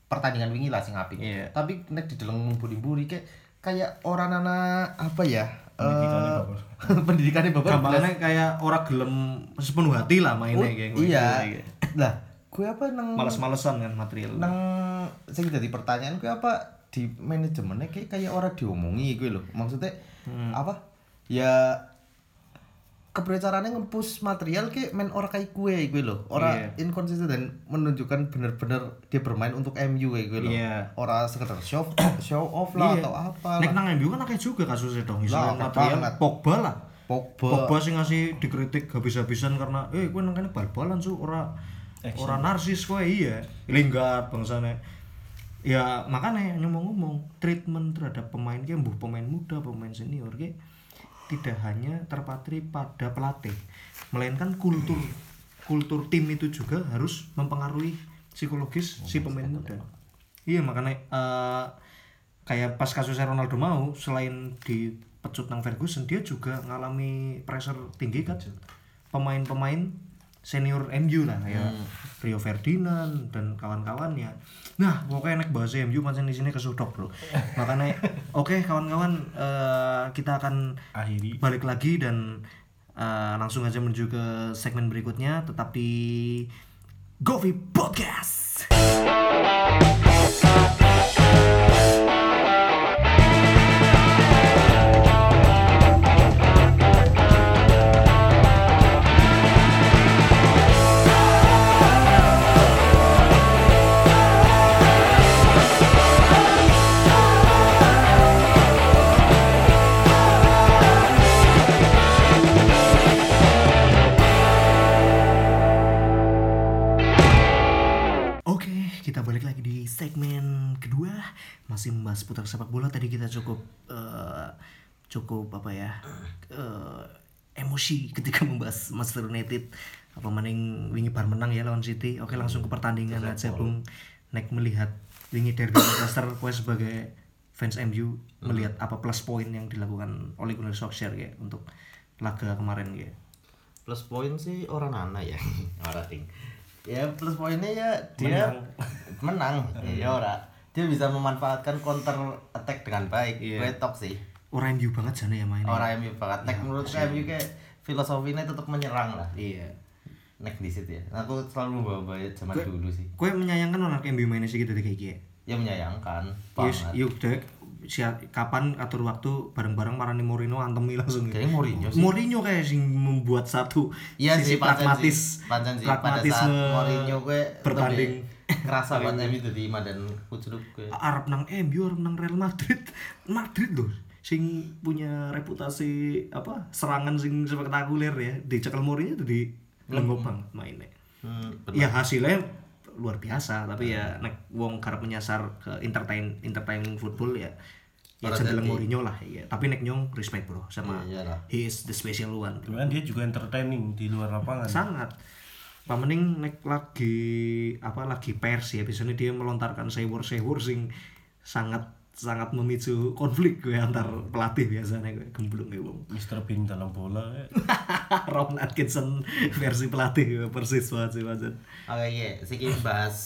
pertandingan wingi lah sing apik. Iya. Tapi nek dideleng buri-buri kayak kayak orang anak apa ya? Pendidikannya eh, bablas. pendidikannya gampangannya kayak orang gelem sepenuh hati lah mainnya Oh, kayak gue. iya. Kayak- Lah, gue apa nang Males-malesan kan material. nang sing jadi pertanyaan gue apa di manajemennya kayak kayak orang diomongi gue loh. Maksudnya Hmm. apa? Ya kebercaranya ngempus material kayak main orang kayak gue gue loh orang Iya. inkonsisten dan menunjukkan bener-bener dia bermain untuk MU kayak gue loh Iya. orang sekedar show show off lah Iya. atau apa Nek lah nang MU kan akeh juga kasusnya dong. Misalnya Lah, material banget. Pogba lah. Pogba Pogba sih ngasih dikritik habis-habisan karena eh kowe nang kene bal-balan su ora ora narsis kowe iya. Lingard bangsane. Ya makanya ngomong-ngomong treatment terhadap pemain ki mbuh pemain muda, pemain senior ki tidak hanya terpatri pada pelatih, melainkan kultur kultur tim itu juga harus mempengaruhi psikologis si pemain muda. Iya makanya eh, kayak pas kasusnya Ronaldo mau selain dipecut nang Ferguson dia juga ngalami pressure tinggi kan. Pemain-pemain senior MU lah ya Rio Ferdinand dan kawan-kawannya nah pokoknya nek bahasa MU macam di sini kesudok bro. Makanya oke kawan-kawan eh, kita akan Akhiri. balik lagi dan eh, langsung aja menuju ke segmen berikutnya tetap di Govi Podcast masih membahas putar sepak bola. Tadi kita cukup eh, cukup apa ya eh, emosi ketika membahas Manchester United apa mending wingi bar menang ya lawan City. Oke, langsung ke pertandingan aja Bung. Nek melihat wingi Derby Manchester kowe sebagai fans MU melihat apa plus poin yang dilakukan oleh Gunnar Solskjaer ya untuk laga kemarin ya. plus poin sih orang nana ya orang ting ya plus poinnya ya dia menang, ya ora dia bisa memanfaatkan counter attack dengan baik Iya. gue tok sih Orang MU banget sana ya mainnya. orang MU banget nek menurut saya MU kayak filosofinya tetap menyerang lah Iya. nek di situ ya aku selalu bawa bawa zaman dulu sih Kue menyayangkan orang MU mainnya sih gitu deh kayak gitu. ya menyayangkan Yes, banget yuk dek siap kapan atur waktu bareng-bareng marani Mourinho antemi langsung gitu. Kayaknya Mourinho sih. Mourinho kayak sing membuat satu Iya sisi sih, pancen pragmatis sih. Pancen sih, pada saat pragmatisme Mourinho gue bertanding lebih kerasa banget MU jadi dan kucuruk gue Arab nang MU Arab nang Real Madrid. Madrid loh sing punya reputasi apa serangan sing spektakuler ya. Dicekel Mourinho tuh di lenggok banget mainnya. Hmm, ya hasilnya luar biasa tapi ya nek wong karep menyasar ke entertain entertaining football ya ya cenderung. Mourinho lah ya. Tapi nek nyong respect bro sama Iya, iyalah. he is the special one Cuman dia juga entertaining di luar lapangan. sangat Pak Mening nek lagi apa lagi pers ya biasanya dia melontarkan sewur sewur sing sangat sangat memicu konflik gue antar pelatih biasanya gue gemblung gue bang Mr. Bean dalam bola ya. Ron Atkinson versi pelatih gue persis banget sih Mas. oke iya sih bahas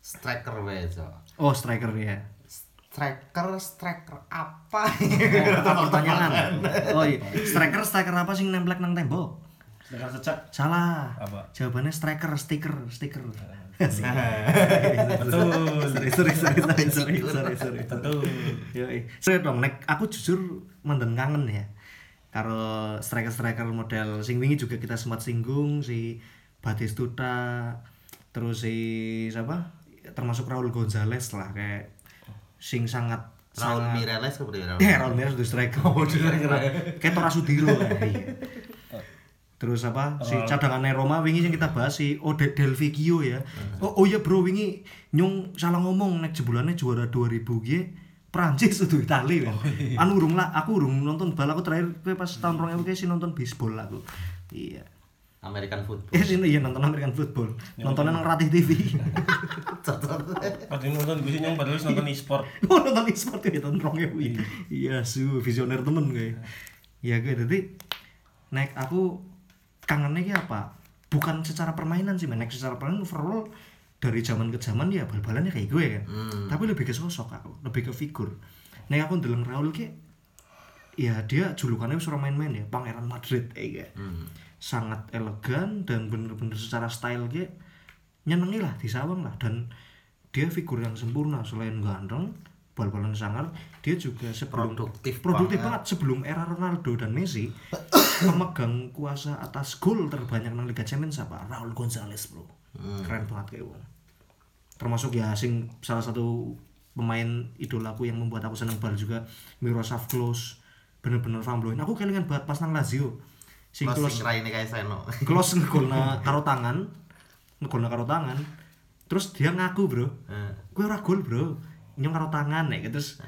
striker so oh striker ya striker striker apa apa pertanyaan oh iya striker striker apa sih nemplek nang tembok Striker secak. Salah. Apa? Jawabannya striker, stiker, stiker. Betul. sorry, sorry, sorry, sorry, sorry, sorry, sorry. Betul. Yoi. Sorry dong, nek aku jujur menden kangen ya. Karo striker-striker model sing wingi juga kita sempat singgung si Batistuta, terus si siapa? Termasuk Raul Gonzalez lah kayak sing sangat Raul sangat Mireles seperti Raul. Eh, Raul Mireles striker. Oh, striker. Kayak Tora Sudiro kayak. Iya. Terus apa? Si cadangannya Roma wingi yang kita bahas si Ode Del Vecchio ya. Oh, oh iya bro wingi nyung salah ngomong nek jebulannya juara 2000 gie Prancis itu Itali kan. Anu urung lah, aku urung nonton bal aku terakhir kowe pas tahun 2000 kayak sih nonton baseball aku. Iya. American football. Eh sini iya nonton American football. Nontonnya nang Ratih TV. Cocok. Pas nonton gue sih nyong padahal nonton e-sport. Oh nonton e-sport ya tahun 2000. Iya, su visioner temen gue. Iya gue jadi nek aku kangennya ki apa? Bukan secara permainan sih, men. nek secara permainan overall dari zaman ke zaman ya bal-balannya kayak gue kan. Tapi lebih ke sosok aku, lebih ke figur. Nek aku ndeleng Raul ki ya dia julukannya ora main-main ya, Pangeran Madrid eh kayak. Sangat elegan dan bener-bener secara style ki nyenengi lah di sawang lah dan dia figur yang sempurna selain ganteng bal-balan sangar dia juga sebelum Produktif produktif banget. banget sebelum era Ronaldo dan Messi memegang kuasa atas gol terbanyak nang Liga Champions apa? Raul Gonzalez bro. Keren banget kayak wong. Termasuk ya sing salah satu pemain idolaku yang membuat aku seneng bal juga Miroslav Klose. Bener-bener fambloin aku kelingan banget pas nang Lazio sing Klose raine kayak Seno. Klose ngegolna karo tangan ngegolna karo tangan terus dia ngaku bro. Gue ora gol bro nyong karo tangan ya terus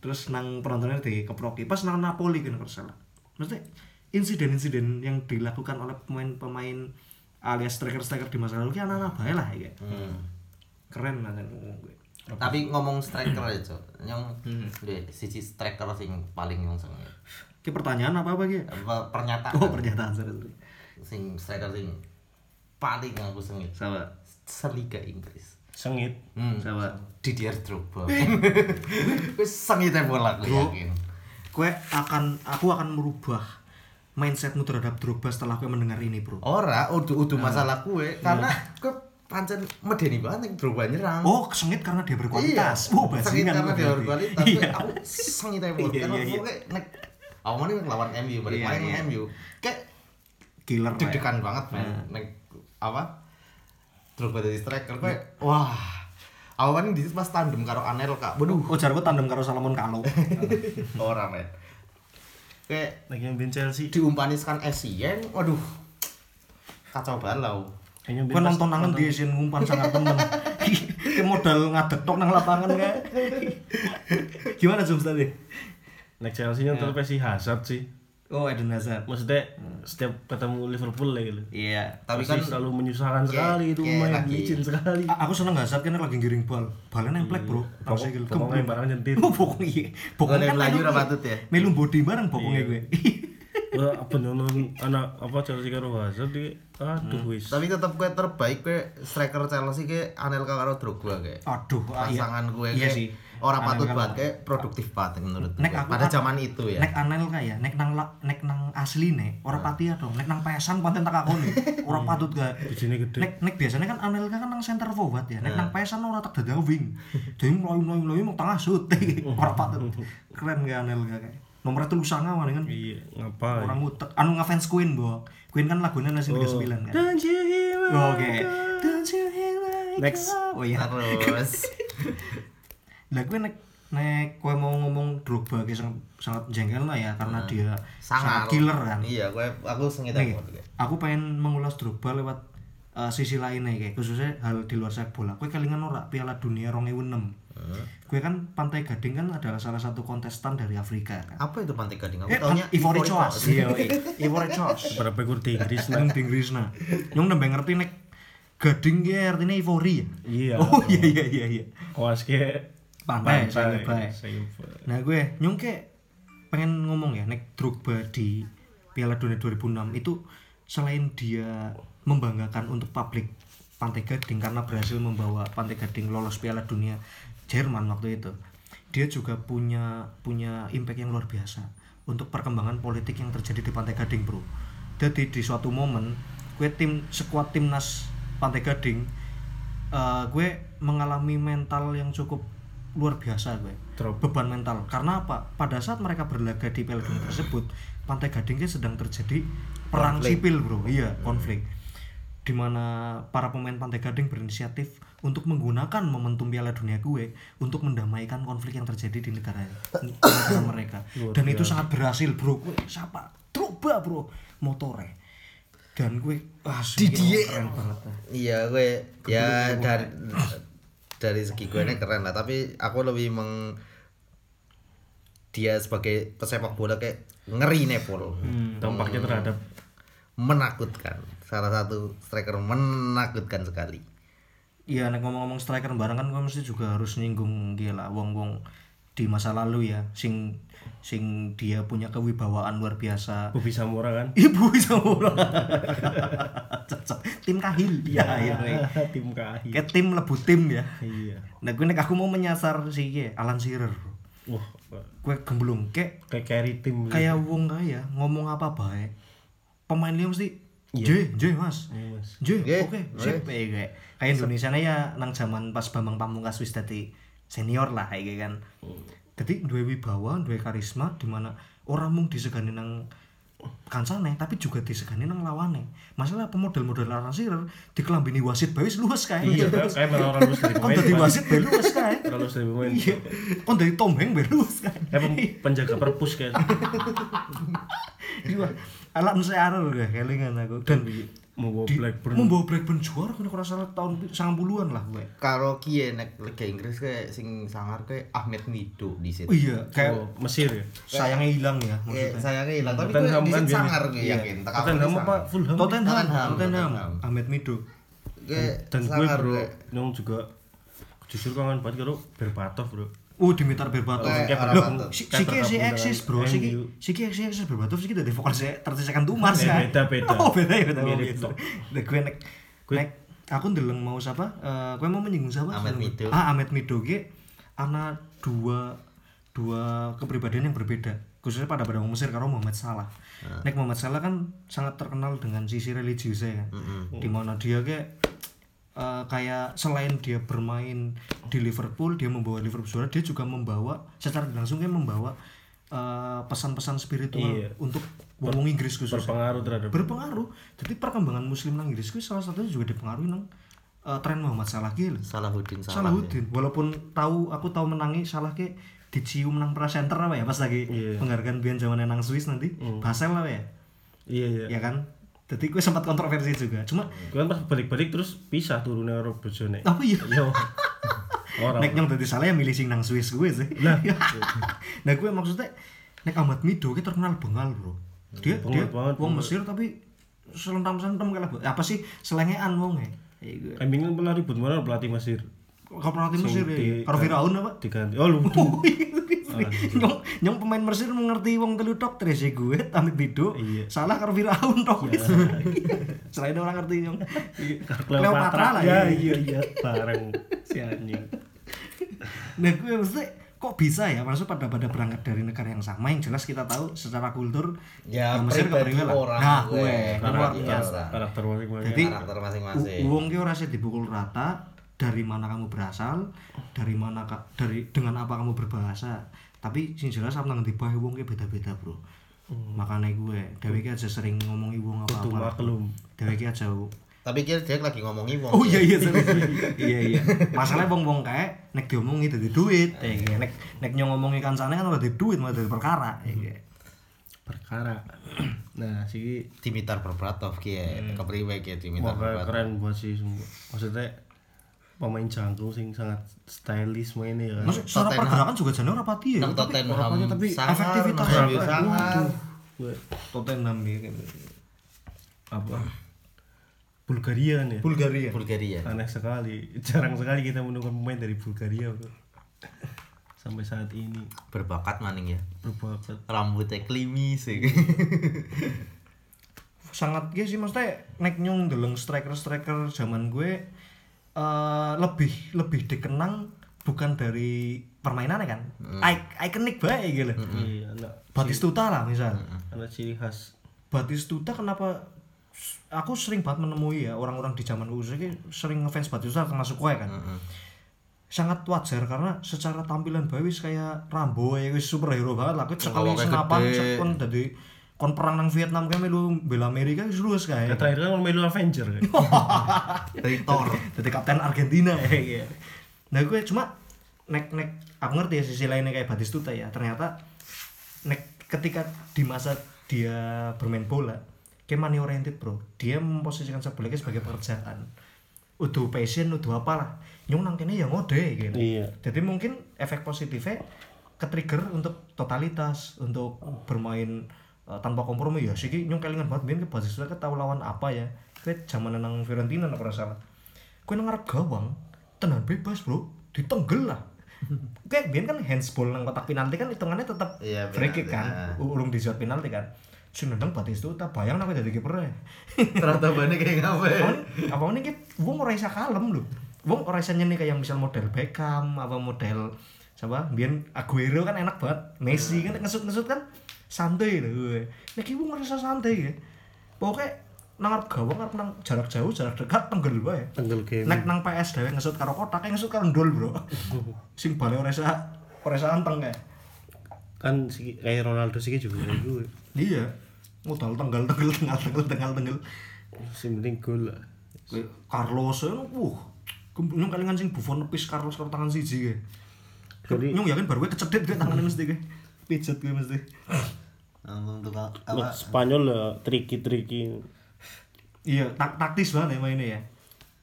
terus nang penontonnya di keproki pas nang Napoli kan kalau salah maksudnya insiden-insiden yang dilakukan oleh pemain-pemain alias striker-striker di masa lalu anak-anak bae lah ya keren lah kan ngomong gue Tapi ngomong striker aja, Cok. Yang deh siji striker sing paling yang seneng. Ki pertanyaan apa apa ki Apa pernyataan oh pernyataan sorry. sing striker sing paling aku sengit. sama Seliga Inggris. Sengit. Hmm. sama Didier Drogba. Wis sengitnya bola aku yakin. gue akan aku akan merubah mindsetmu terhadap Drogba setelah gue mendengar ini bro Ora, udah udah masalah kue karena kue pancen medeni banget yang Drogba nyerang. oh sengit karena dia berkualitas oh sengit karena dia berkualitas. iya Aku sengit aja bola. Iya, Karena iya, iya. pokoknya nek aku mau nih lawan MU, balik Iya, main iya. MU. Kayak killer lah ya. deg-degan banget men. Nek apa? Drogba dari striker kayak wah. Awan di situ pas tandem karo Anelka. Waduh, oh jarku tandem karo Salomon Kalou ora men. Kayak Lagi yang Chelsea. kan diumpaniskan Essien, waduh. Kacau balau. Kayaknya Gue nonton nangan di Asian ngumpan sangat temen Kayak modal ngadek tok nang lapangan kayak Gimana Jums tadi? Nek Chelsea nya tetep si Hazard sih. Oh Eden Hazard Maksudnya setiap ketemu Liverpool lah gitu. Iya Tapi Pasti kan selalu menyusahkan sekali itu kayak main lagi- licin sekali. A- Aku seneng Hazard kan lagi giring bal Balnya nemplek bro Nang Pokok- sikil. Pokoknya barang nyentir. Oh pokoknya iya Pokoknya Pokoknya kan melu- ra patut ya. Melu body bareng pokoknya gue Wah, apa nonton anak apa Chelsea karo Hazard di aduh wis. Tapi tetap gue terbaik gue striker Chelsea ke Anelka karo Drogba kayak. Aduh ah, iya. Pasangan gue Iya kayak sih orang patut lah. banget kayak produktif banget menurut. Nek aku Pada kan- zaman itu ya. Nek Anel kaya, nek nang la- nek nang asli nih, orang pati ya dong. Nek nang pesan konten tak akoni, orang patut gak. Bijine gede. Nek nek biasanya kan Anel kan nang center forward ya. Nek nang pesan orang tak dadang wing. Jadi melayu melayu melayu mau tengah shoot, orang patut. Keren gak Anel gak kayak. Nomornya tuh lusanga mana kan. Iya, ngapain? Orang ngutek. Anu ngefans Queen bo. Queen kan lagunya nasi 39 kan. Don't you hear my Oh, Oke. Don't you hear like Next. Oh iya. Terus Lah gue nek nek gue mau ngomong Drogba kayak sangat, sangat jengkel lah ya karena dia sangat, sangat killer kan. Iya, gue aku sengit kayak. aku pengen mengulas Drogba lewat uh, sisi lainnya kayak khususnya hal di luar sepak bola. Gue kelingan ora Piala Dunia 2006. Gue kan Pantai Gading kan adalah salah satu kontestan dari Afrika kan. Apa itu pantai gading? Aku Eh, taunya Ivory Coast. Coast. Iya, Ivory Coast. Berapa gur di Inggris. Nang di Inggris nah. Nyong nembeng ngerti nek Gading ki artinya ivory ya. Iya. Oh iya iya iya iya. Awas ke Pantai, saya Nah gue nyong kayak pengen ngomong ya nek Drogba di Piala Dunia 2006 itu selain dia membanggakan untuk publik Pantai Gading karena berhasil membawa Pantai Gading lolos Piala Dunia Jerman waktu itu dia juga punya punya impact yang luar biasa untuk perkembangan politik yang terjadi di Pantai Gading bro. Jadi di suatu momen gue tim sekuat timnas Pantai Gading eh, gue mengalami mental yang cukup luar biasa gue Drop. beban mental. Karena apa? Pada saat mereka berlaga di Dunia tersebut Pantai Gading kan sedang terjadi perang sipil bro. Iya konflik. Di mana para pemain Pantai Gading berinisiatif untuk menggunakan momentum Piala Dunia gue untuk mendamaikan konflik yang terjadi di negara, di negara mereka. Dan itu sangat berhasil bro. Gue siapa? Drogba bro. Motore. Dan gue wah Didier. keren banget ah. Iya gue ya dari dari segi gue ini keren lah. Tapi aku lebih meng dia sebagai pesepak bola kayak ngeri nih Pol. dampaknya terhadap menakutkan. Salah satu striker menakutkan sekali. Iya, nek ngomong-ngomong striker bareng kan gue mesti juga harus nyinggung dia lah wong-wong di masa lalu ya, sing sing dia punya kewibawaan luar biasa. Bobby Samora kan Ibu sama Cocok. Tim kahil. Iya, iya. iya. tim kahil Kayak tim lebu tim ya. iya Nah, gue nek aku mau menyasar si iki, Alan Shearer. wah Gue gemblung kayak kayak carry tim gitu. kayak wong kaya ngomong apa baik. Pemain dia mesti J, J mas, Iya, Mas. J, Oke, oke, sip, eh, kayak kayak Indonesia ya nang zaman pas Bambang Pamungkas wis dadi senior lah kayak kan. Jadi dua wibawa, dua karisma di mana orang mung disegani nang kancane tapi juga disegani nang lawane. Masalah pemodel-model Alan Shearer dikelambini wasit bae wis luwes kae. iya malah orang lulus dari Kon dadi Mas. wasit bae luwes kae. Orang lulus dari pemain Iya. Kon dadi Tom Hanks bae luwes kae. pem- penjaga perpus kan Iya. Alan Shearer gue kelingan aku. Dan mau bawa di- Blackburn. Membawa Blackburn juara kan kurang salah tahun 90-an lah gue. karo kie nek Liga Inggris kayak sing sangar kayak Ahmed Mido di situ. Oh iya, kayak Oh, Mesir ya? sayangnya hilang ya maksudnya. sayangnya hilang tapi gue di kan situ sangar gue iya. yakin Tottenham apa? Fulham? Tottenham, Tottenham. Ahmed Mido. dan gue bro yang juga justru kangen banget karo Berbatov bro Oh, Dimitar Berbatov. Loh, Berbatov. si eksis bro, si MU. si eksis eksis Berbatov sih dari vokal saya tersisakan tumar sih. Eh, kan? beda, beda. Oh, beda ya, beda. Oh, Mirip gitu. Nah, gue nek nek aku ndeleng mau siapa? Eh, gue mau menyinggung siapa? Ahmed Mido. Ah, Ahmed Mido ge ana dua dua kepribadian yang berbeda khususnya pada pada Mesir karo Muhammad Salah. Nek Muhammad Salah kan sangat terkenal dengan sisi religiusnya kan. Di mana dia kayak eh, kayak selain dia bermain di Liverpool, dia membawa Liverpool juara, dia juga membawa secara langsung kan membawa eh, pesan-pesan spiritual Iya. untuk wong Inggris khususnya. Berpengaruh terhadap berpengaruh. Jadi perkembangan muslim nang Inggris salah satunya juga dipengaruhi nang eh, tren Muhammad Salah ki lho. Salahuddin Salah Salahuddin. walaupun tahu aku tahu menangi Salah ki dicium nang presenter apa ya pas lagi Iya. penghargaan biyen zaman nang Swiss nanti. Basel apa ya? Iya iya. Ya kan jadi gue sempat kontroversi juga. Cuma gue kan pas balik-balik terus pisah turunnya karo bojone. Apa iya? Yo orang nek nyong dadi salah ya milih sing nang Swiss gue sih. Lah. nah gue maksudnya nek Ahmad Mido ki terkenal bengal bro. Dia Bengal dia banget, wong. Mesir tapi selentam-selentam kalah apa sih selengean wong ya Kayak gue. Kambing kan pernah ribut mana pelatih Mesir. Kau pelatih Mesir ya? di- Karo Firaun apa? diganti. Oh lupa nyong, nyong pemain Mesir mengerti wong telu tok Trese gue, Tamit Bido, Iya. salah karo Firaun tok. Selain orang ngerti nyong. Cleopatra lah ya ya. iya iya bareng si anjing Nah gue maksudnya kok bisa ya maksud pada pada berangkat dari negara yang sama yang jelas kita tahu secara kultur Ya, Mesir pribadi kepriwe lah. orang Nah, gue. luar Karakter. biasa. karakter masing-masing Jadi karakter masing-masing U- Uang ki ora sih dipukul rata dari mana kamu berasal, dari mana ka- dari dengan apa kamu berbahasa. Tapi sing jelas apa nang bae wong beda-beda, Bro. Makanya gue, dewe ki aja sering ngomongi wong apa-apa. maklum Dewe ki aja tapi kira dia lagi ngomongin wong Oh iya iya iya iya. Masalahnya wong-wong kae nek diomongi dadi duit. Eh, iya. nek nek nyong ngomongi kancane kan ora dadi duit malah dadi perkara. Iya. perkara nah si Dimitar Berbatov ki ya kepriwe ki Dimitar Wah, Berbatov keren buat sih semua. Maksudnya pemain jangkung sing sangat stylish mainnya kan. Maksud secara Tottenham. pergerakan juga jane ora pati ya. Tottenham tapi efektivitas sangar. Tottenham ya. apa? Bulgaria kan ya. Bulgaria. Bulgaria Aneh sekali. Jarang sekali kita menemukan pemain dari Bulgaria bro. Sampai saat ini berbakat maning ya berbakat. rambutnya klimis ya sangat gue sih maksudnya nek nyong deleng striker-striker zaman gue eh lebih lebih dikenang bukan dari permainannya kan? Hmm. I- ikonik bae gitu Iya, anak Batistuta lah misal. Anak ciri khas. Batistuta kenapa aku sering banget menemui ya orang-orang di zaman usia ini sering ngefans Batistuta termasuk gue kan? Sangat wajar karena secara tampilan bae wis kayak Rambo ya wis superhero banget lah. Aku sekali senapan gede. set kon perang nang Vietnam kayak melu bela Amerika luwes kae. terakhir kan melu Avenger kan dari Thor Dadi kapten Argentina ya. iya. Nah gue cuma nek nek aku ngerti ya sisi lainnya kayak Batistuta ya. Ternyata nek ketika di masa dia bermain bola, kayak money oriented bro. Dia memposisikan sepak bola sebagai pekerjaan. Udah passion, udah apalah. Nyung nang kene ya ngode gitu. Iya. Jadi mungkin efek positifnya ke trigger untuk totalitas, untuk bermain uh, tanpa kompromi ya. Sih nyung kelingan banget biyen ke Batistuta ke tahu lawan apa ya. Kayak zaman nang Fiorentina ora salah. Kowe nang ngarep gawang, tenan bebas, Bro. Ditenggel lah. Kayak biyen kan handsball nang kotak penalti kan hitungannya tetap Iya, free kick kan. Urung disebut penalti kan. Sing nendang Batistuta, bayang nek dadi kiper ternyata banyak kayak ngapain apa ini kita wong ora isa kalem lho wong ora isa nyeni kayak misal model Beckham apa model siapa biar Aguero kan enak banget Messi kan ngesut-ngesut kan santai lho nek iki wong isa santai ya. Pokoknya nang arep gawang arep nang jarak jauh jarak dekat tenggel wae. Tenggel game nek nang PS dhewe ngesut karo kotak kayak ngesut karo ndol bro. Sing bale ora isa ora isa anteng kayak kan si kayak Ronaldo sih juga gue iya. Modal tenggal tenggal tenggal tenggal tenggal tenggal sing penting gol lah. Carlos ya, wuh, nyung kalingan sing Buffon nepis Carlos karo tangan siji kayak. Jadi- nyung yakin baru gue kecedit gue tangannya mesti kayak. Pijet gue mesti. Untuk apa Spanyol ya tricky tricky Iya, tak taktis banget ya mainnya ya.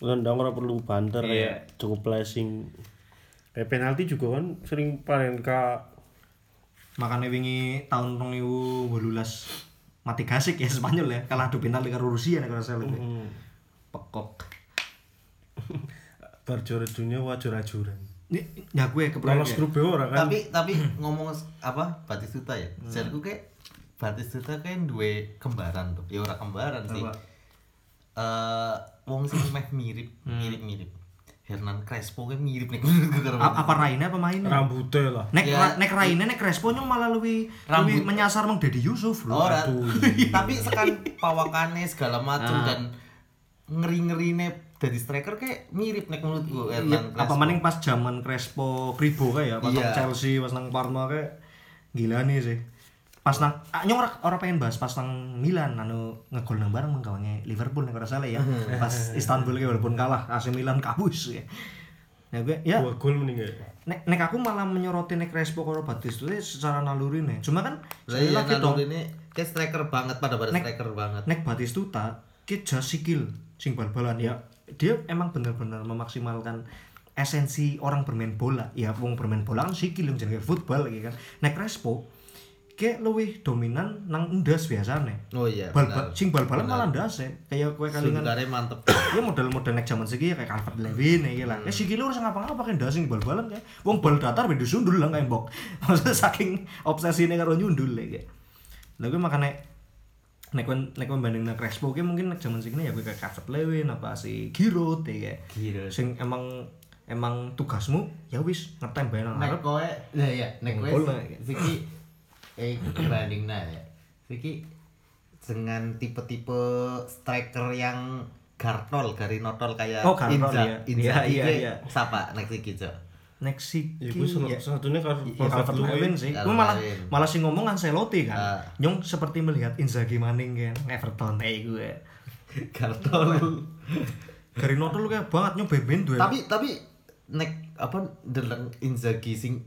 Nendang ora perlu banter Iya. ya cukup flashing kayak penalti juga kan sering panen ka Makanya wingi tahun 2018 mati gasik ya Spanyol ya kalah adu penalti karo Rusia nek ora salah. Hmm. Pekok. bar juara dunia wajar ajuran Ini ya gue kebetulan lolos grup B kan tapi tapi ngomong apa Batistuta ya jadiku kayak Batistuta kayak dua kembaran tuh ya ora kembaran sih Apa? eh wong sing meh mirip mirip mirip Hernan Crespo kan mirip nih menurutku karo apa Raine apa mainnya? rambutnya lah Nek Ya. nek Raine nek Crespo nyung malah lebih lebih menyasar Mang Dedi Yusuf bro. Ora. tapi sekan pawakane segala macam dan ngeri-ngerine dari striker kayak mirip nek menurutku Iya, Hernan apa Crespo. maning pas zaman Crespo Kribo kayak ya, pas Iya. Chelsea, pas nang Parma kayak gila nih sih. Pas nang ah, nyong ora, ora pengen bahas pas nang Milan anu ngegol nang bareng nang kawange Liverpool nek ora salah ya. pas Istanbul kayak walaupun kalah AC Milan kabus ya. Nah, gue ya. Dua gol mending ya. Nek, nek aku malah menyoroti nek Crespo karo Batistuta secara naluri nih. Cuma kan Lah sekali iya lagi dong ini kayak striker banget pada pada Nek- striker banget. nek Batistuta ki jas sikil sing bal-balan ya. Dia emang benar-benar memaksimalkan esensi orang bermain bola. Ya wong bermain bola kan sikil yang jenenge football lagi kan. Nek Crespo kayak luwih dominan nang ndas biasane. Oh iya bal benar. sing bal-balan malah ndas ya kayak kue kalingan Sundare mantep. Ya model-model nek zaman segi ya kayak Calvert Lewin ya lah. Kayak sikil harus ngapa-ngapa kayak ndas sing bal-balan kayak. Wong bal datar beda sundul lah kayak mbok. Maksudnya saking obsesine karo nyundul ya kayak. Lha gue makanya nek kon nek kon banding nek Crespo ki mungkin nek zaman segini ya gue kayak Calvert Lewin apa si Giroud ya Giroud. sing emang emang tugasmu ya wis ngetem bae nang nek ngarep kowe ya ya nek kowe lah. Siki eh banding nah ya Siki dengan tipe-tipe striker yang gartol garinotol kayak Oh, gartol, Inza iya. Inza Iya, iya, iya. siapa nek Siki cok nek si ya gue salah satunya kan Ya, Calvert Lewin sih. Gue malah malah sih ngomong Ancelotti kan. Ah. Nyong seperti melihat Inzaghi maning kan Everton eh gue. gartol Gary Noto lu kayak banget nyong beben duel. tapi tapi nek apa deleng Inzaghi sing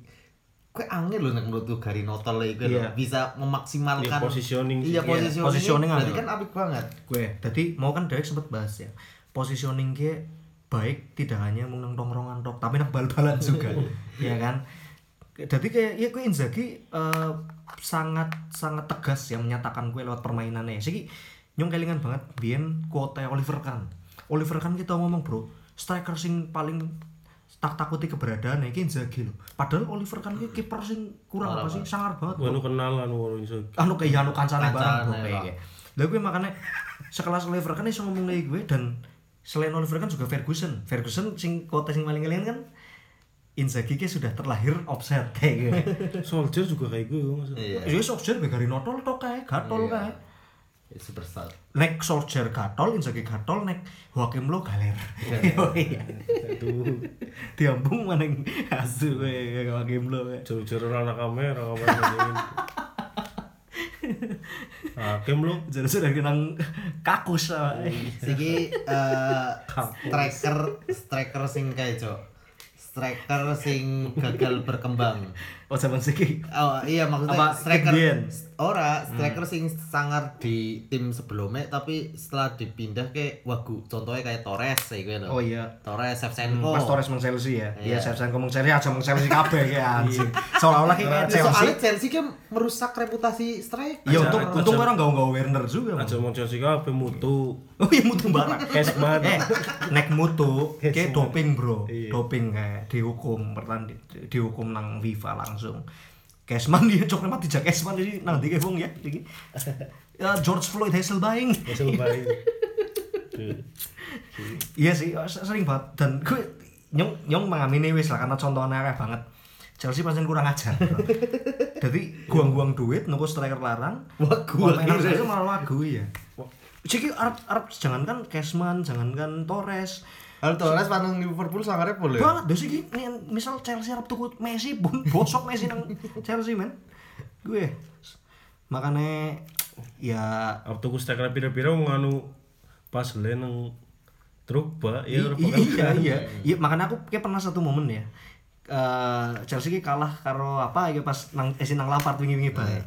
kowe angin lho nek menurutku garinotol iku lho Iya. bisa memaksimalkan Iya, positioning sih. iya Iya, positioning positioning berarti kan apik banget gue tadi mau kan Dewek sempet bahas ya. Positioning gue baik tidak hanya mau nang tongkrongan tok tapi nang bal-balan juga. ya kan? Jadi kayak ya gue Inzaghi eh, sangat sangat tegas ya menyatakan gue lewat permainannya. Sih nyong kelingan banget biyen kuota Oliver Kahn. Oliver Kahn kita ngomong bro, striker sing paling tak takuti keberadaan iki Inzaghi loh. Padahal Oliver Kahn ki kiper sing kurang apa sih sangar banget. gue bro. nu kenalan walau iso anu kayak anu kancane bareng Lah gue makanya sekelas Oliver kan iso ngomong lagi gue dan selain Oliver kan juga Ferguson. Ferguson sing kota sing paling kalian kan Inzaghi ki sudah terlahir offset kayak gue. soldier juga kayak gue maksudnya iya Ya sok jar begari notol tok kae, gatol kae. Superstar. Nek Solskjaer gatol Inzaghi gatol nek Joachim Low galer. Oh iya. Diambung maning asu kowe Joachim Low kowe. juru-juru anak kamera kamera hakim lu jadi sudah kenang kakus sama Siki eh, striker striker sing kayak cok striker sing gagal berkembang. Oh zaman siki. Oh iya maksudnya Apa, striker? Ora striker sing sangar di tim sebelumnya tapi setelah dipindah ke wagu contohnya kayak Torres kayak gitu oh iya Torres Shevchenko Pas Torres meng Chelsea ya. Iya, Iya. Shevchenko meng Chelsea aja meng Chelsea kabeh kayak anjing. Seolah-olah kayak Ya, soalnya Chelsea. Chelsea kan merusak reputasi striker Ya untung untung orang enggak Werner juga. Aja mau Chelsea kabeh mutu Oh iya mutu barak. Cashman. Eh, nek mutu kayak doping, Bro. Iya. Doping kayak dihukum pertanding dihukum nang FIFA langsung. Cashman dia cok mati jak Cashman ini nang ndi Bung ya iki. Ya George Floyd Hasselbaink. Baik Iya sih, sering banget dan gue nyong nyong mengamini wis lah karena contohnya akeh banget. Chelsea pancen kurang ajar. Jadi guang-guang duit nunggu striker larang. Wagu, Pemain. Chelsea malah wagu ya. Ciki Arab Arab jangankan Cashman, jangankan Torres. Kalau Torres pandang Liverpool sangarnya boleh Banget deh sih nih misal Chelsea Arab tuku Messi pun bosok Messi nang Chelsea men. Gue makanya ya Waktu ku striker pira-pira nganu pas le nang Drogba ya I- ora i- bakal iya kan. iya iya makanya aku kayak pernah satu momen ya Eh Chelsea ki kalah karo apa ya pas nang eh, nang Lampard wingi-wingi bae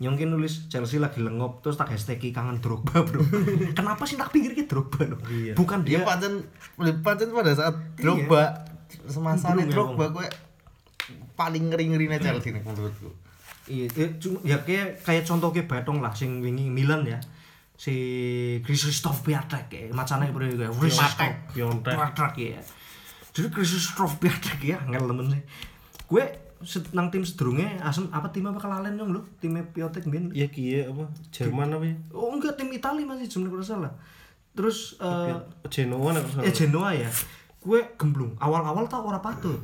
Nyongkin nulis Chelsea lagi lengop terus tak hashtag kangen Drogba bro. Kenapa sih tak pikir ki Drogba loh? Iya. bukan dia dia pancen pancen pada saat Drogba semasa Belum ya, Drogba gue paling ngeri-ngerinya Chelsea nih menurutku. Iya ya, cuma ya kayak kayak contoh kayak Batong lah sing wingi Milan ya. Si Krzysztof Piatek ya macamnya bro kayak Krzysztof. Piatek ya. Jadi Krzysztof Piatek ya ngel temen sih. Gue nang tim sedurunge asem apa tim apa kelalen dong lu timnya Piatek ben Iya kiye apa? Jerman apa ya? Oh enggak tim Italia masih jumlah kalau salah. Terus eh Genoa nek eh Genoa ya. Gue gemblung. Awal-awal tau ora patut